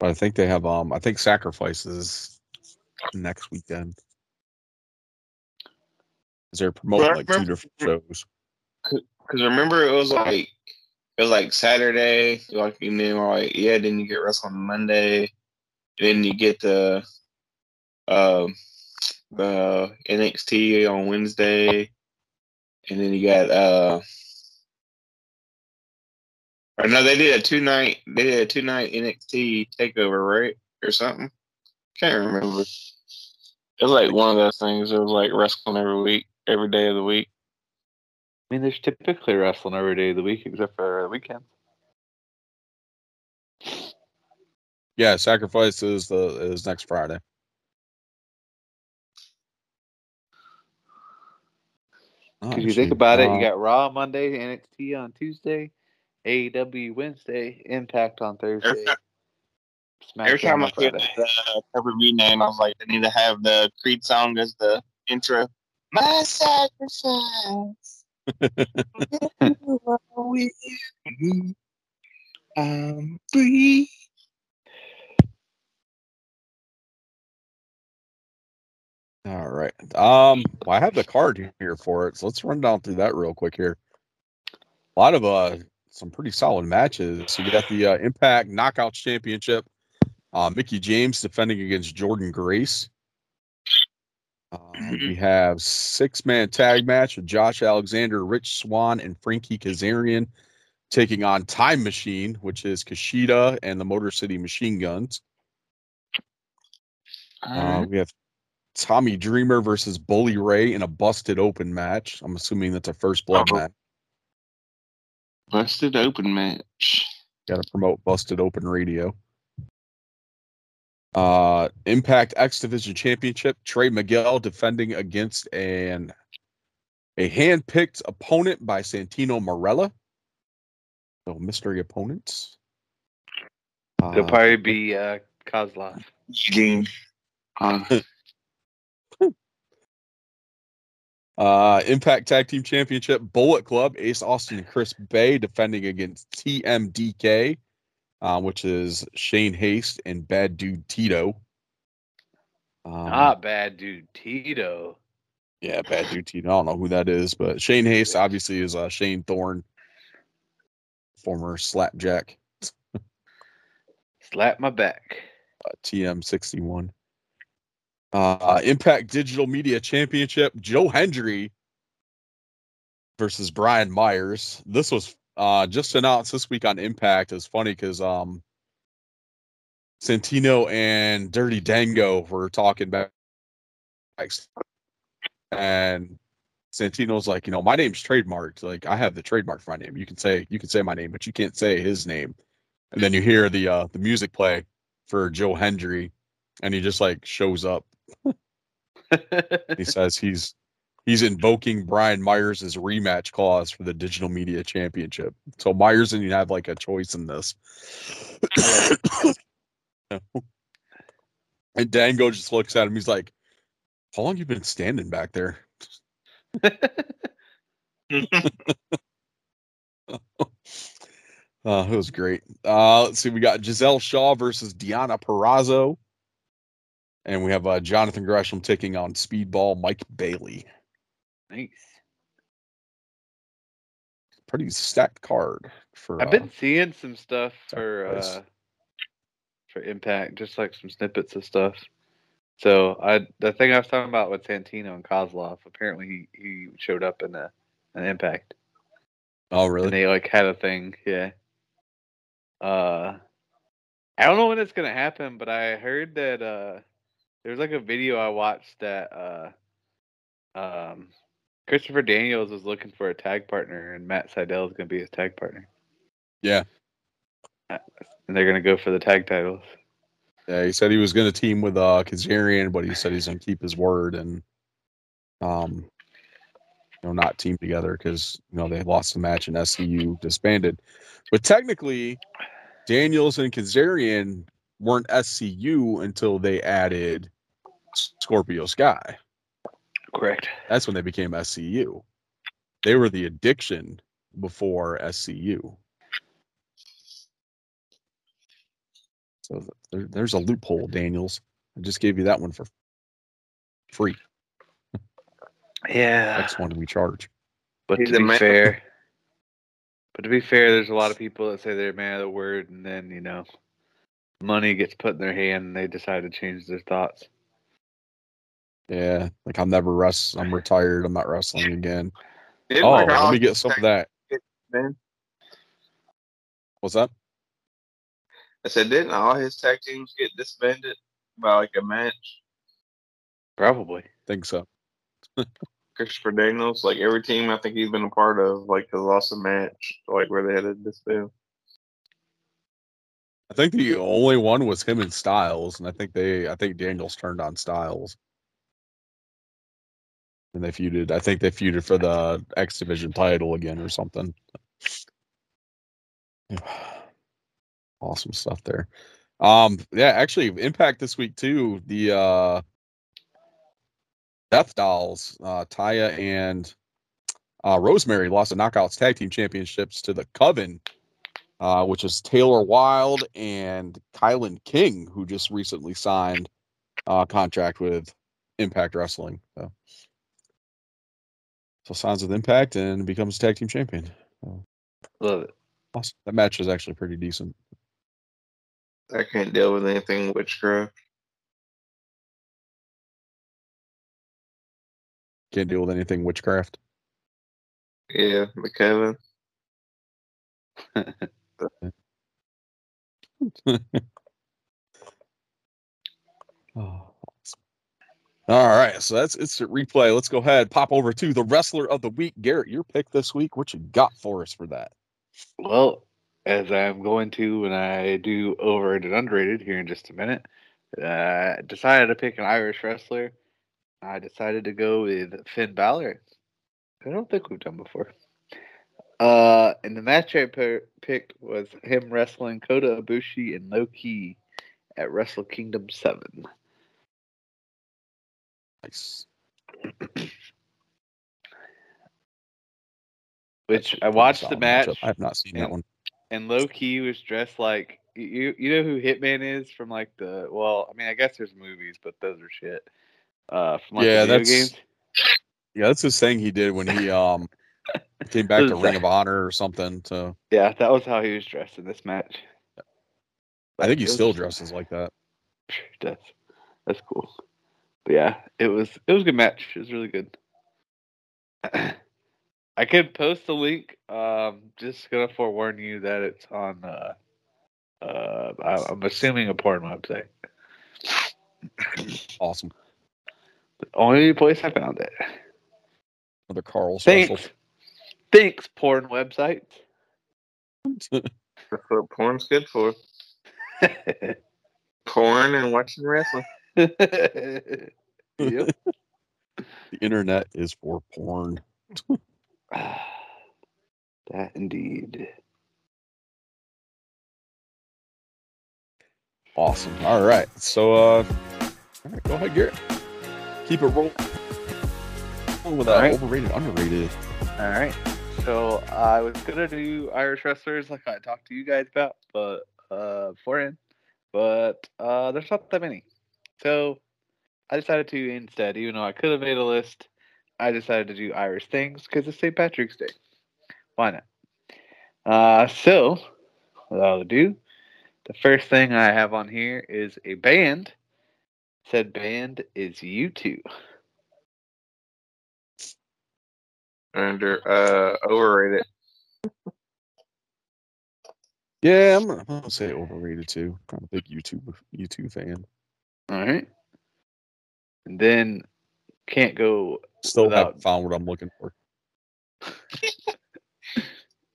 But I think they have um I think sacrifices next weekend. 'Cause they're promoting like two different shows. Because remember, it was like it was like Saturday, like you knew, like yeah. Then you get wrestling on Monday, then you get the uh, the NXT on Wednesday, and then you got uh, or no, they did a two night. They did a two night NXT takeover, right, or something. Can't remember. It was like one of those things. It was like wrestling every week, every day of the week. I mean, there's typically wrestling every day of the week except for the weekend. Yeah, sacrifice is the is next Friday. Oh, Because you think about it, uh, you got Raw Monday, NXT on Tuesday, AEW Wednesday, Impact on Thursday, Every time I on hear Friday. the uh, pay view name, I was like, they need to have the Creed song as the intro. My sacrifice. I'm free. All right. Um, well, I have the card here for it, so let's run down through that real quick here. A lot of uh some pretty solid matches. So you got the uh, Impact Knockouts Championship. Uh, Mickie James defending against Jordynne Grace. Uh, we have six man tag match with Josh Alexander, Rich Swann, and Frankie Kazarian taking on Time Machine, which is Kushida and the Motor City Machine Guns. Uh, we have Tommy Dreamer versus Bully Ray in a busted open match. I'm assuming that's a first blood Oh. match. Busted open match. Got to promote Busted Open Radio. Uh, Impact X Division Championship. Trey Miguel defending against an a hand-picked opponent by Santino Marella. So mystery opponents. It'll Uh, probably be uh, Kozlov. Eugene. Uh, Uh, Impact Tag Team Championship, Bullet Club, Ace Austin and Chris Bey defending against TMDK, uh, which is Shane Haste and Bad Dude Tito. Um, Not bad, dude. Tito. yeah, Bad Dude Tito. I don't know who that is, but Shane Haste obviously is uh, Shane Thorne, former Slapjack Slap my back. uh, TM61. Uh, Impact Digital Media Championship, Joe Hendry versus Brian Myers. This was uh, just announced this week on Impact. It's funny because um, Santino and Dirty Dango were talking back, and Santino's like, you know, my name's trademarked. Like, I have the trademark for my name. You can say you can say my name, but you can't say his name. And then you hear the uh, the music play for Joe Hendry, and he just like shows up. He says he's he's invoking Brian Myers' rematch clause for the Digital Media Championship. So Myers and you have like a choice in this. and Dango just looks at him. He's like, "How long you been standing back there?" Uh, it was great. Uh, let's see. We got Giselle Shaw versus Deonna Purrazzo. And we have uh, Jonathan Gresham taking on Speedball Mike Bailey. nice. Pretty stacked card for. I've uh, been seeing some stuff for uh for Impact, just like some snippets of stuff. So I the thing I was talking about with Santino and Kozlov, apparently he, he showed up in a an Impact. oh, And really? they like had a thing, yeah. Uh I don't know when it's gonna happen, but I heard that uh there's like a video I watched that uh um Christopher Daniels was looking for a tag partner and Matt Sydal is gonna be his tag partner. Yeah. And they're gonna go for the tag titles. Yeah, he said he was going to team with uh Kazarian, but he said he's going to keep his word and, um, you know, not team together because you know they lost the match and SCU disbanded. But technically, Daniels and Kazarian weren't SCU until they added Scorpio Sky. Correct. That's when they became SCU. They were the addiction before SCU. So there, there's a loophole, Daniels. I just gave you that one for free. Yeah. Next one we charge. But He's to be man. fair, but to be fair, there's a lot of people that say they're a man of the word, and then you know, money gets put in their hand, and they decide to change their thoughts. Yeah, like I'm never rest. I'm retired. I'm not wrestling again. Didn't Oh, let me get some of that. man. What's that? I said, didn't all his tag teams get disbanded by like a match? Probably. Think so. Christopher Daniels, like every team I think he's been a part of, like has lost a match, like where they had to disband. I think the only one was him and Styles, and I think they, I think Daniels turned on Styles, and they feuded. I think they feuded for the X Division title again or something. Awesome stuff there. Um, yeah, actually, Impact this week too. The uh, Death Dolls, uh, Taya and uh, Rosemary lost the Knockouts Tag Team Championships to the Coven uh, which is Taylor Wilde and KiLynn King, who just recently signed a contract with Impact Wrestling. So, so signs with Impact and becomes tag team champion. Love it. Awesome. That match is actually pretty decent. I can't deal with anything witchcraft. can't deal with anything witchcraft. Yeah, McKevin. Oh. All right, so that's instant replay. Let's go ahead, pop over to the wrestler of the week. Garrett, your pick this week. What you got for us for that? Well, as I'm going to when I do overrated and underrated here in just a minute, uh, decided to pick an Irish wrestler. I decided to go with Finn Balor. I don't think we've done before. Uh, and the match I picked was him wrestling Kota Ibushi and Low Ki at Wrestle Kingdom Seven. Nice. Which I watched the match. I have not seen that one. And Low Ki was dressed like you you know who Hitman is from like the well I mean I guess there's movies but those are shit uh from like Yeah, video that's- games? Yeah, that's his thing he did when he um came back to Ring of Honor or something. So. Yeah that was how he was dressed in this match. I think he still dresses like that. that's that's cool. But yeah it was it was a good match. It was really good I could post the link um just gonna forewarn you that it's on uh uh I- I'm assuming a porn website Awesome. the only place I found it. Another Carl special. Thanks. Thanks, porn website. That's what porn's good for. Porn and watching wrestling. yep. The internet is for porn. that indeed. Awesome. All right. So, uh, all right, go ahead, Garrett. Keep it rolling with right. overrated, underrated. All right. So I was gonna do Irish wrestlers like I talked to you guys about, but uh beforehand. But uh there's not that many. So I decided to instead, even though I could have made a list, I decided to do Irish things because it's St. Patrick's Day. Why not? Uh so without ado, the first thing I have on here is a band. Said band is U2. Under uh overrated. Yeah, I'm gonna, I'm gonna say overrated too. I'm a big YouTube YouTube fan. All right. And then can't go Still Without- haven't found what I'm looking for.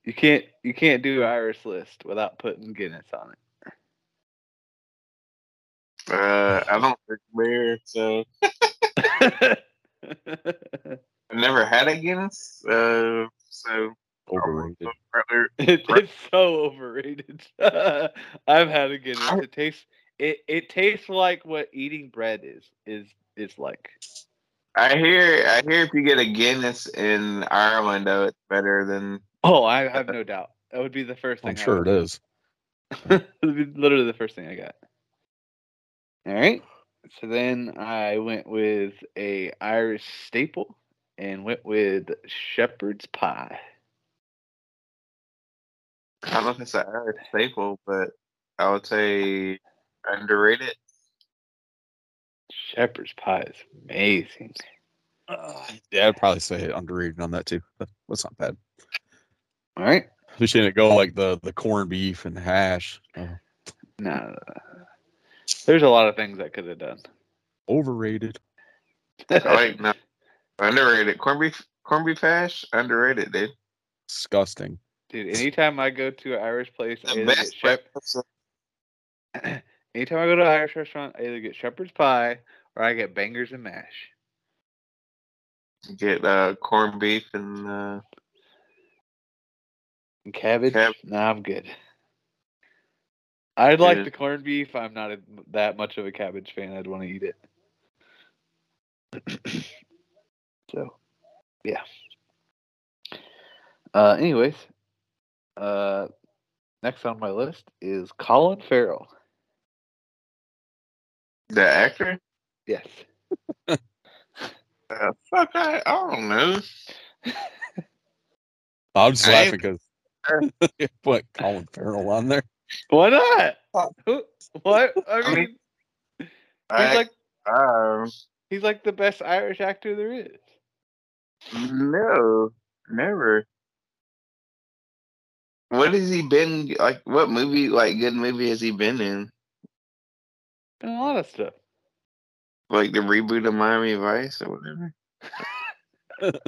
you can't you can't do Irish list without putting Guinness on it. Uh I don't drink beer, so I've never had a Guinness. Uh so Overrated. It- it's so overrated. I've had a Guinness. It tastes it, it tastes like what eating bread is is is like. I hear I hear if you get a Guinness in Ireland though it's better than Oh, I have no doubt. That would be the first thing. I'm sure it is. it would be literally the first thing I got. All right. So then I went with a Irish staple and went with shepherd's pie. I don't know if it's an Irish staple, but I would say underrated. Shepherd's pie is amazing. Yeah, I'd probably say underrated on that too. But That's not bad. All right. We shouldn't go like the the corned beef and hash. Uh, No, no, no. There's a lot of things I could have done. overrated. I like no underrated corned beef corned beef hash underrated, dude. Disgusting. Dude, anytime I go to an Irish place, I The best shep- breakfast. anytime I go to an Irish restaurant, I either get shepherd's pie or I get bangers and mash. Get uh corned beef and uh And cabbage? Cab- Nah, I'm good. I'd like Yeah. the corned beef. I'm not a, that much of a cabbage fan. I'd want to eat it. so, yeah. Uh, anyways, uh, next on my list is Colin Farrell. The actor. Yes. Uh, fuck, I, I don't know. I'm just I laughing because you put Colin Farrell on there. Why not? Who- what? I I mean, mean, he's I, like um, he's like the best Irish actor there is. No, never. What has he been like? What movie, like good movie, has he been in? And a lot of stuff. Like the reboot of Miami Vice or whatever.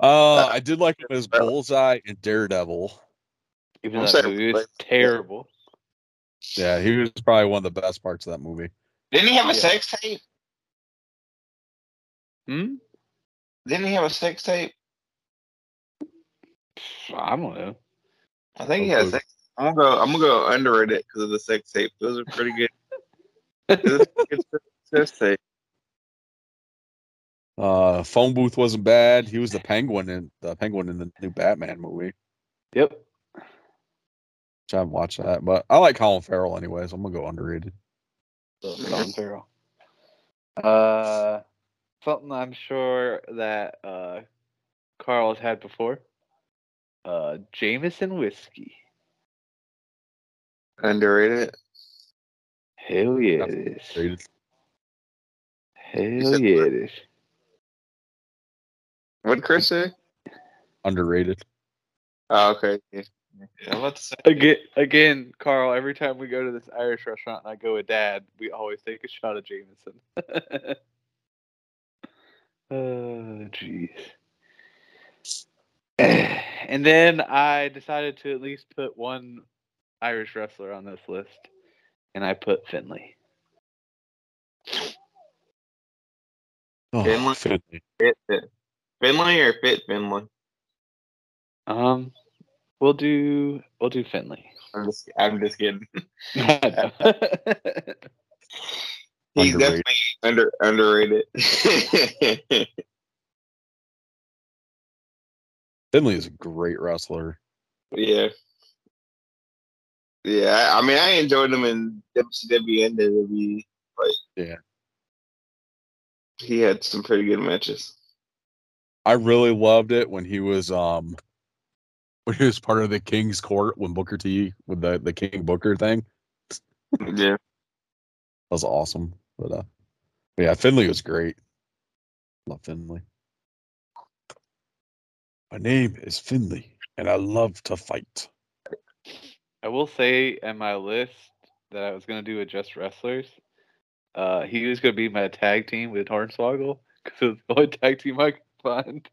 Uh, I did like him as Bullseye and Daredevil. Even I'm that movie was terrible. Yeah, he was probably one of the best parts of that movie. Didn't he have a Yeah. sex tape? Hmm? Didn't he have a sex tape? I don't know. I think he had a Okay. sex. I'm gonna go. I'm gonna go underrate it because of the sex tape. Those are pretty good. Those are sex tape. Uh, phone booth wasn't bad. He was the penguin in the penguin in the new Batman movie. Yep. Which I haven't watched that, but I like Colin Farrell anyways. I'm gonna go underrated. Colin Farrell. Uh, something I'm sure that uh, Carl has had before. Uh, Jameson whiskey. Underrated. Hell yeah, it is. Hell yeah, what? it is. What did Chris say? Underrated. Oh, okay. Yeah. Yeah, I'm about to say. Again, again, Carl. Every time we go to this Irish restaurant and I go with Dad, we always take a shot of Jameson. oh, jeez. and then I decided to at least put one Irish wrestler on this list, and I put Finlay. Oh, Finlay? Finlay. Fit, fit. Finlay or Fit Finlay? Um, we'll do we'll do Finlay. I'm just. I'm just kidding. He's Underrated. definitely under underrated. Finlay is a great wrestler. yeah. Yeah, I mean, I enjoyed him in WCW and WWE. Like, Yeah. he had some pretty good matches. I really loved it when he was um when he was part of the King's Court when Booker T with the the King Booker thing. Yeah, That was awesome. But uh yeah, Finlay was great. Love Finlay. My name is Finlay and I love to fight. I will say in my list that I was gonna do with just wrestlers, uh, he was gonna be my tag team with Hornswoggle because it was the only tag team I could find.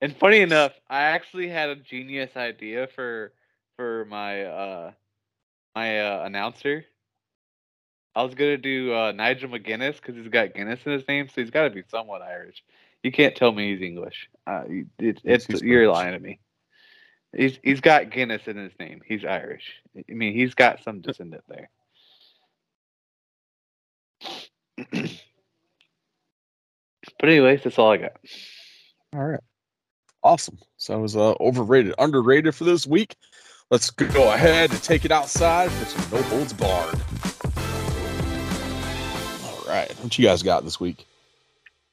and funny enough, I actually had a genius idea for for my uh my uh, announcer. I was gonna do uh, Nigel McGuinness because he's got Guinness in his name, so he's got to be somewhat Irish. You can't tell me he's English. Uh, it, it's he's you're lying to me. He's he's got Guinness in his name. He's Irish. I mean, he's got some descendant there. but anyways, that's all I got. All right. Awesome. So it was uh, overrated, underrated for this week. Let's go ahead and take it outside for some no holds barred. All right. What you guys got this week?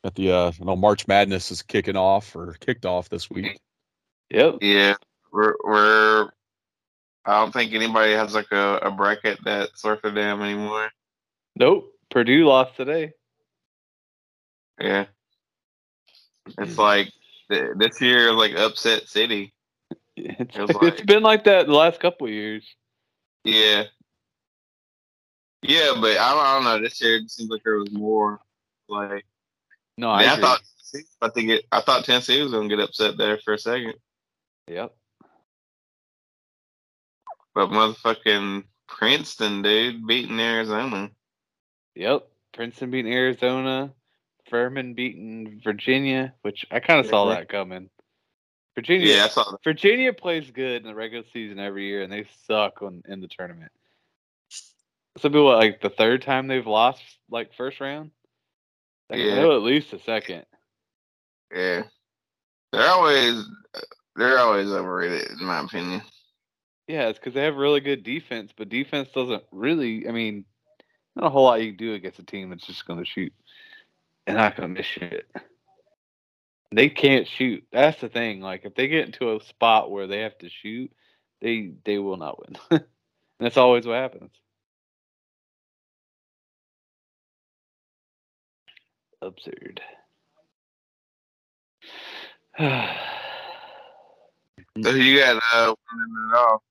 Got the uh I know March Madness is kicking off or kicked off this week. Yep. yeah. We're we're. I don't think anybody has like a, a bracket that's worth a damn anymore. Nope. Purdue lost today. Yeah, it's like th- this year, is like upset city. It's, Feels it's like- been like that the last couple of years. Yeah. Yeah, but I don't, I don't know. This year it seems like there was more. Like No, I, I, thought I think it, I thought Tennessee was gonna get upset there for a second, Yep. but motherfucking Princeton, dude, beating Arizona. Yep. Princeton beating Arizona. Furman beating Virginia, which I kind of saw that coming. Virginia. Yeah, I saw that. Virginia plays good in the regular season every year, and they suck on in the tournament. Some people like the third time they've lost, like first round. Like, Yeah. at least a second. Yeah, they're always they're always overrated in my opinion. Yeah, it's because they have really good defense, but defense doesn't really. I mean, not a whole lot you can do against a team that's just going to shoot and not going to miss shit. They can't shoot. That's the thing. Like if they get into a spot where they have to shoot, they they will not win. and that's always what happens. Absurd. So you got uh winning it all.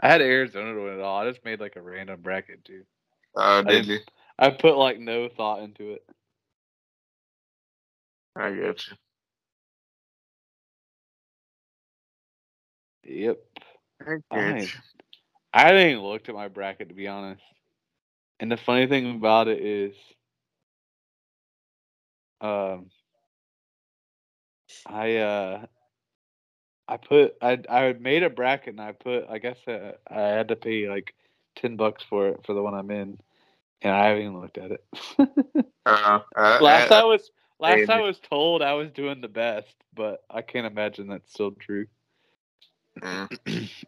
I had Arizona to win it all. I just made like a random bracket too. Oh, did you? I put like no thought into it. I get you. Yep. I I- get. I didn't even look at my bracket to be honest. And the funny thing about it is, um, I uh, I put I I made a bracket and I put I guess uh, I had to pay like ten bucks for it for the one I'm in, and I haven't even looked at it. Uh, uh, last uh, I was last and- I was told I was doing the best, but I can't imagine that's still true. Mm.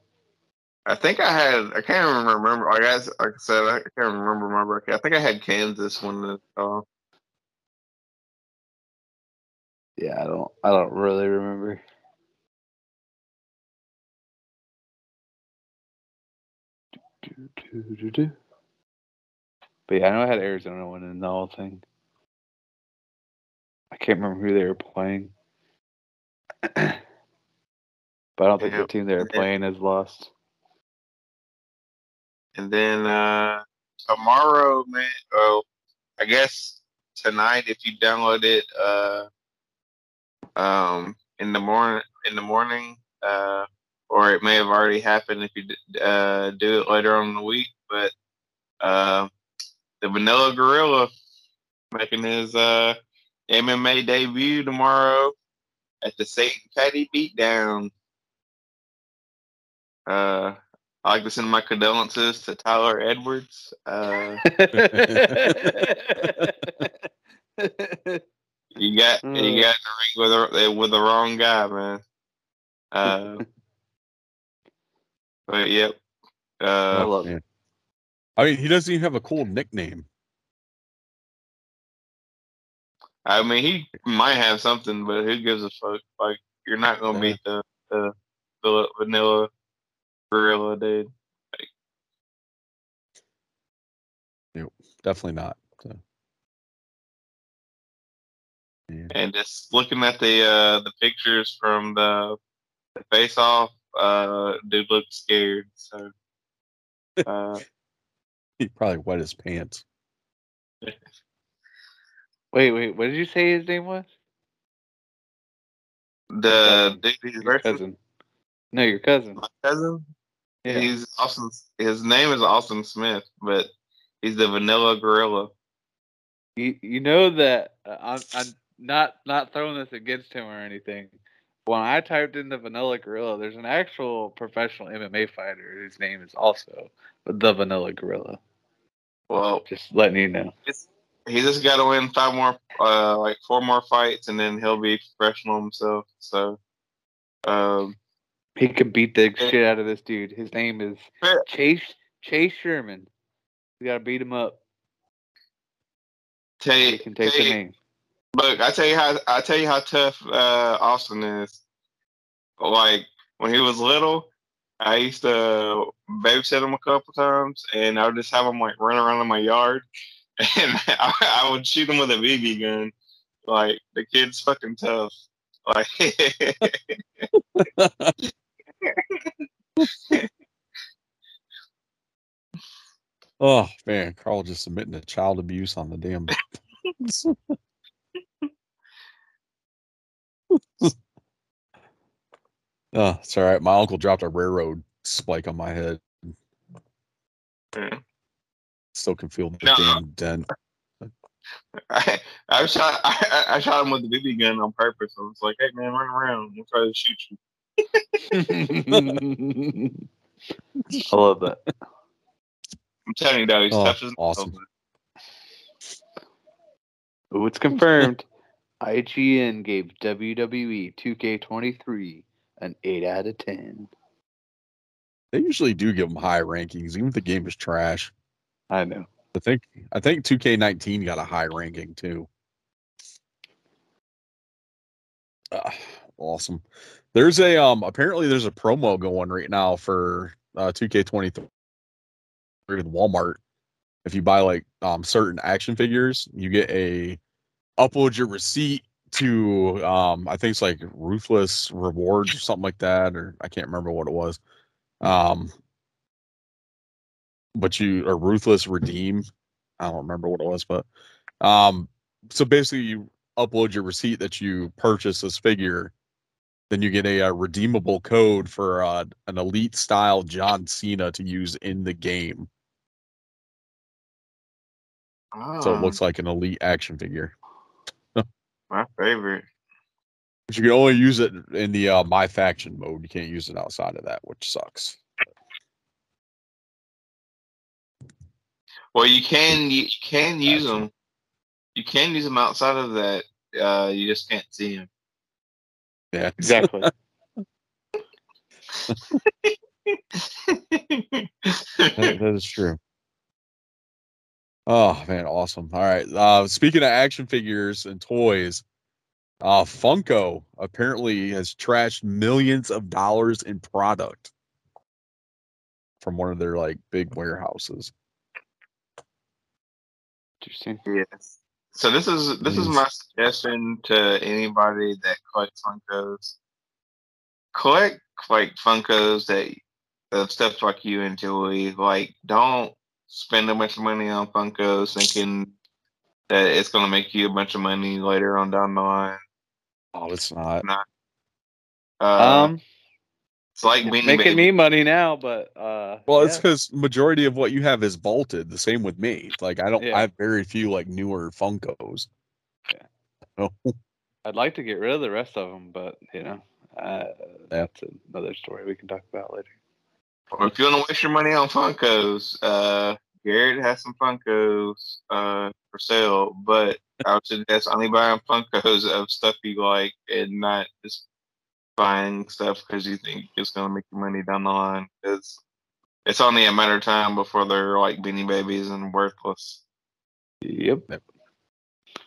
I think I had. I can't even remember. Like I, s- like I said, I can't remember my bracket. I think I had Kansas when the. Uh, Yeah, I don't I don't really remember. But yeah, I know I had Arizona winning the whole thing. I can't remember who they were playing. but I don't think Yeah. the team they were playing has lost. and then uh, tomorrow, man. Oh, I guess tonight if you download it, uh, um, in the morning, in the morning, uh, or it may have already happened if you uh do it later on in the week. But uh, the Vanilla Gorilla making his uh MMA debut tomorrow at the Satan Patty Beatdown. Uh, I'd like to send my condolences to Tyler Edwards. Uh, you got Mm. you got in the ring with the with the wrong guy, man. Uh, but yep. I Uh, love man. I mean, he doesn't even have a cool nickname. I mean, he might have something, but who gives a fuck? Like, you're not gonna beat the the, the vanilla gorilla, dude. Nope, Definitely not. Yeah. And just looking at the uh the pictures from the, the face off, uh, dude looks scared. So, uh, He probably wet his pants. Wait, wait, what did you say his name was? the dude Your cousin. No, your cousin. my cousin, Yeah. he's Austin. His name is Austin Smith, but he's the Vanilla Gorilla. You you know that uh, I'm I'm not not throwing this against him or anything. When I typed in the Vanilla Gorilla, there's an actual professional MMA fighter whose name is also the Vanilla Gorilla. Well, Just letting you know. he just got to win five more, uh, like four more fights, and then he'll be professional himself. So, um, He could beat the shit out of this dude. His name is. Chase Chase Sherman. You gotta beat him up. tell He you, can take tell the name. Look, I tell you how I tell you how tough uh, Austin is. Like when he was little, I used to babysit him a couple times, and I would just have him like run around in my yard, and I, I would shoot him with a BB gun. Like the kid's fucking tough. Like Oh man, Carl just admitting to child abuse on the damn. oh, it's all right. My uncle dropped a railroad spike on my head. Yeah. Still can feel the No. damn dent. I, I shot I, I shot him with the BB gun on purpose. I was like, "Hey man, run around. I'm trying to shoot you." I love that. I'm telling you, though, he's Oh, tough as awesome. Ooh, it's confirmed. IGN gave WWE 2K23 an 8 out of 10. They usually do give them high rankings, even if the game is trash. I know. I think I think 2K19 got a high ranking too. Ah, awesome. There's a um apparently there's a promo going right now for uh 2K23 with Walmart. if you buy like um certain action figures, you get a upload your receipt to um I think it's like ruthless rewards or something like that, or I can't remember what it was. Um but you or ruthless redeem. I don't remember what it was, but um so basically you upload your receipt that you purchase this figure, then you get a, uh redeemable code for uh, an elite style John Cena to use in the game. So it Oh, looks like an elite action figure. My favorite. But you can only use it in the uh, my faction mode. You can't use it outside of that, which sucks. Well, you can you can use them. You can use them outside of that. Uh, you just can't see them. Yeah, Exactly. that, that is true. Oh man, awesome! All right. Uh, speaking of action figures and toys, uh, Funko apparently has trashed millions of dollars in product from one of their like big warehouses. Interesting. yes. So this is this is my suggestion to anybody that collects Funkos. Collect like Funkos that of stuff like you enjoy. Like, don't spend a bunch of money on Funkos thinking that it's going to make you a bunch of money later on down the line. Oh, it's not. Uh, um, it's like it's being making me money now, but uh, Well, it's because majority of what you have is vaulted. The same with me. Like I don't. Yeah. I have very few like newer Funkos. Yeah. I'd like to get rid of the rest of them, but you know, uh, that's another story we can talk about later. Or if you want to waste your money on Funkos, uh, Garrett has some Funkos uh, for sale, but I would suggest only buying Funkos of stuff you like and not just buying stuff because you think it's going to make you money down the line. It's, it's only a matter of time before they're like beanie babies and worthless. Yep.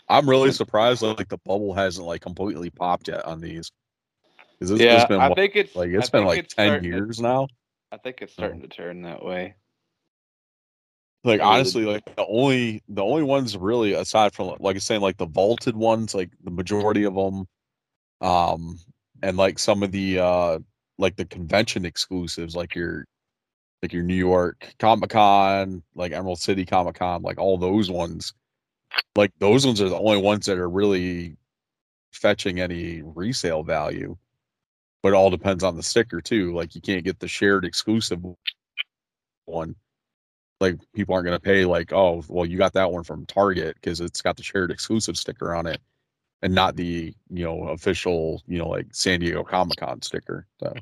I'm really surprised that like the bubble hasn't like completely popped yet on these. it's, yeah, it's been I think it's like I it's been like it's ten starting to- years now. I think it's starting to turn that way. Like honestly, like the only the only ones really aside from like I was saying like the vaulted ones, like the majority of them, um, and like some of the uh like the convention exclusives, like your like your New York Comic Con, like Emerald City Comic Con, like all those ones. Like those ones are the only ones that are really fetching any resale value. But it all depends on the sticker too. Like you can't get the shared exclusive one. Like people aren't going to pay like, oh, well, you got that one from Target because it's got the shared exclusive sticker on it, and not the you know official you know like San Diego Comic Con sticker. So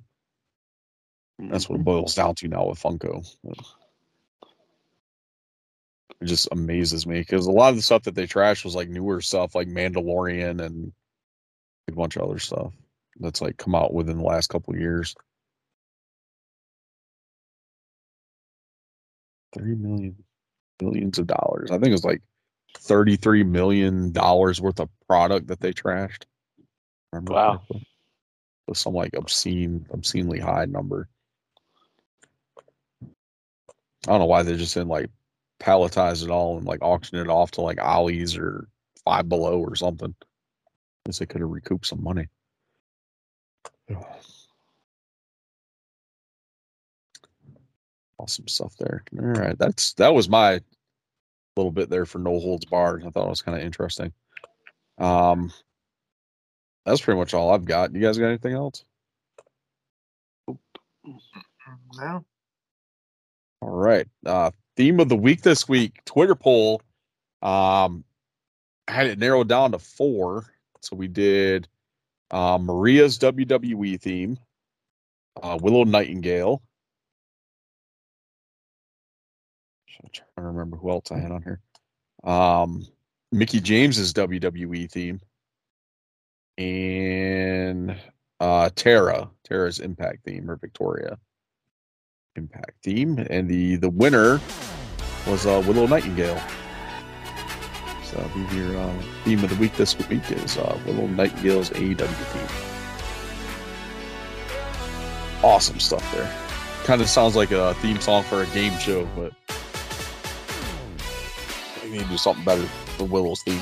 that's what it mm-hmm. boils down to now with Funko. It just amazes me because a lot of the stuff that they trashed was like newer stuff, like Mandalorian and a bunch of other stuff that's like come out within the last couple of years. Three million, millions of dollars. I think it was like thirty-three million dollars worth of product that they trashed. Remember Wow. correctly? It was some like obscene, obscenely high number. I don't know why they just didn't like palletize it all and like auction it off to like Ollie's or Five Below or something. I guess they could have recouped some money. Awesome stuff there. All right, that's that was my little bit there for no holds barred. I thought it was kind of interesting. Um, that's pretty much all I've got. You guys got anything else? No. All right. Uh theme of the week this week, Twitter poll. Um I had it narrowed down to four. So we did uh, Maria's WWE theme, uh, Willow Nightingale. I'm trying to remember who else I had on here. Um Mickie James's WWE theme. And uh Tara, Tara's impact theme or Victoria impact theme and the the winner was uh willow nightingale so your uh, theme of the week this week is uh willow nightingale's aew theme awesome stuff there kind of sounds like a theme song for a game show but need to do something better for Willow's theme.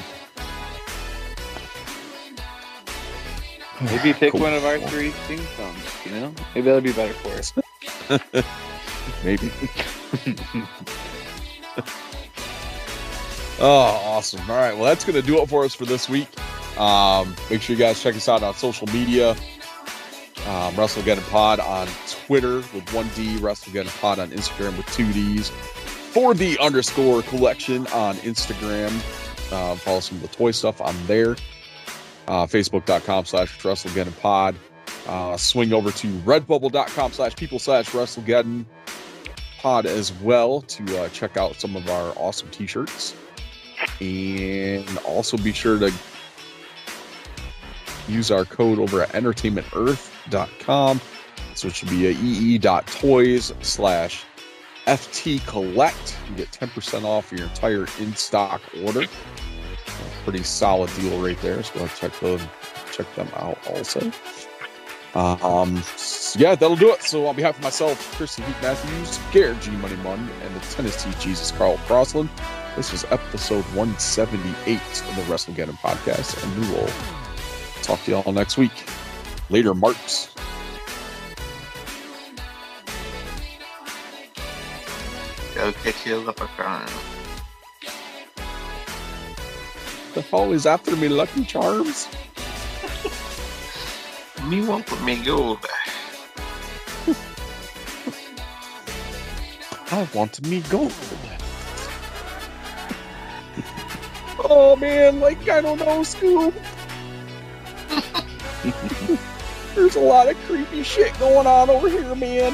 Maybe pick Cool. one of our three theme songs. You know, maybe that'll be better for us. Maybe. oh, awesome. All right. Well, that's going to do it for us for this week. Um, make sure you guys check us out on social media. Um, WrestleGeddon Pod on Twitter with one D, WrestleGeddon Pod on Instagram with two Ds. For the underscore collection on Instagram. Uh, follow some of the toy stuff on there. Uh, Facebook.com slash WrestleGeddon Pod. Uh, swing over to redbubble.com slash people slash WrestleGeddon pod as well to uh, check out some of our awesome t-shirts and also be sure to use our code over at entertainmentearth.com so it should be a ee.toys slash ft collect you get 10% off your entire in-stock order pretty solid deal right there so go check them check them out also um, s- yeah, that'll do it. So, on behalf of myself, Christian Heat Matthews, Garrett G Money Munn, and the Tennessee Jesus Carl Crossland, this was episode 178 of the WrestleGeddon podcast, and we will talk to y'all next week. Later, Marks. Go catch you up a leprechaun. The hell is after me, Lucky Charms? Me want for me gold. I want me gold. oh man, like I don't know, Scoob. There's a lot of creepy shit going on over here, man.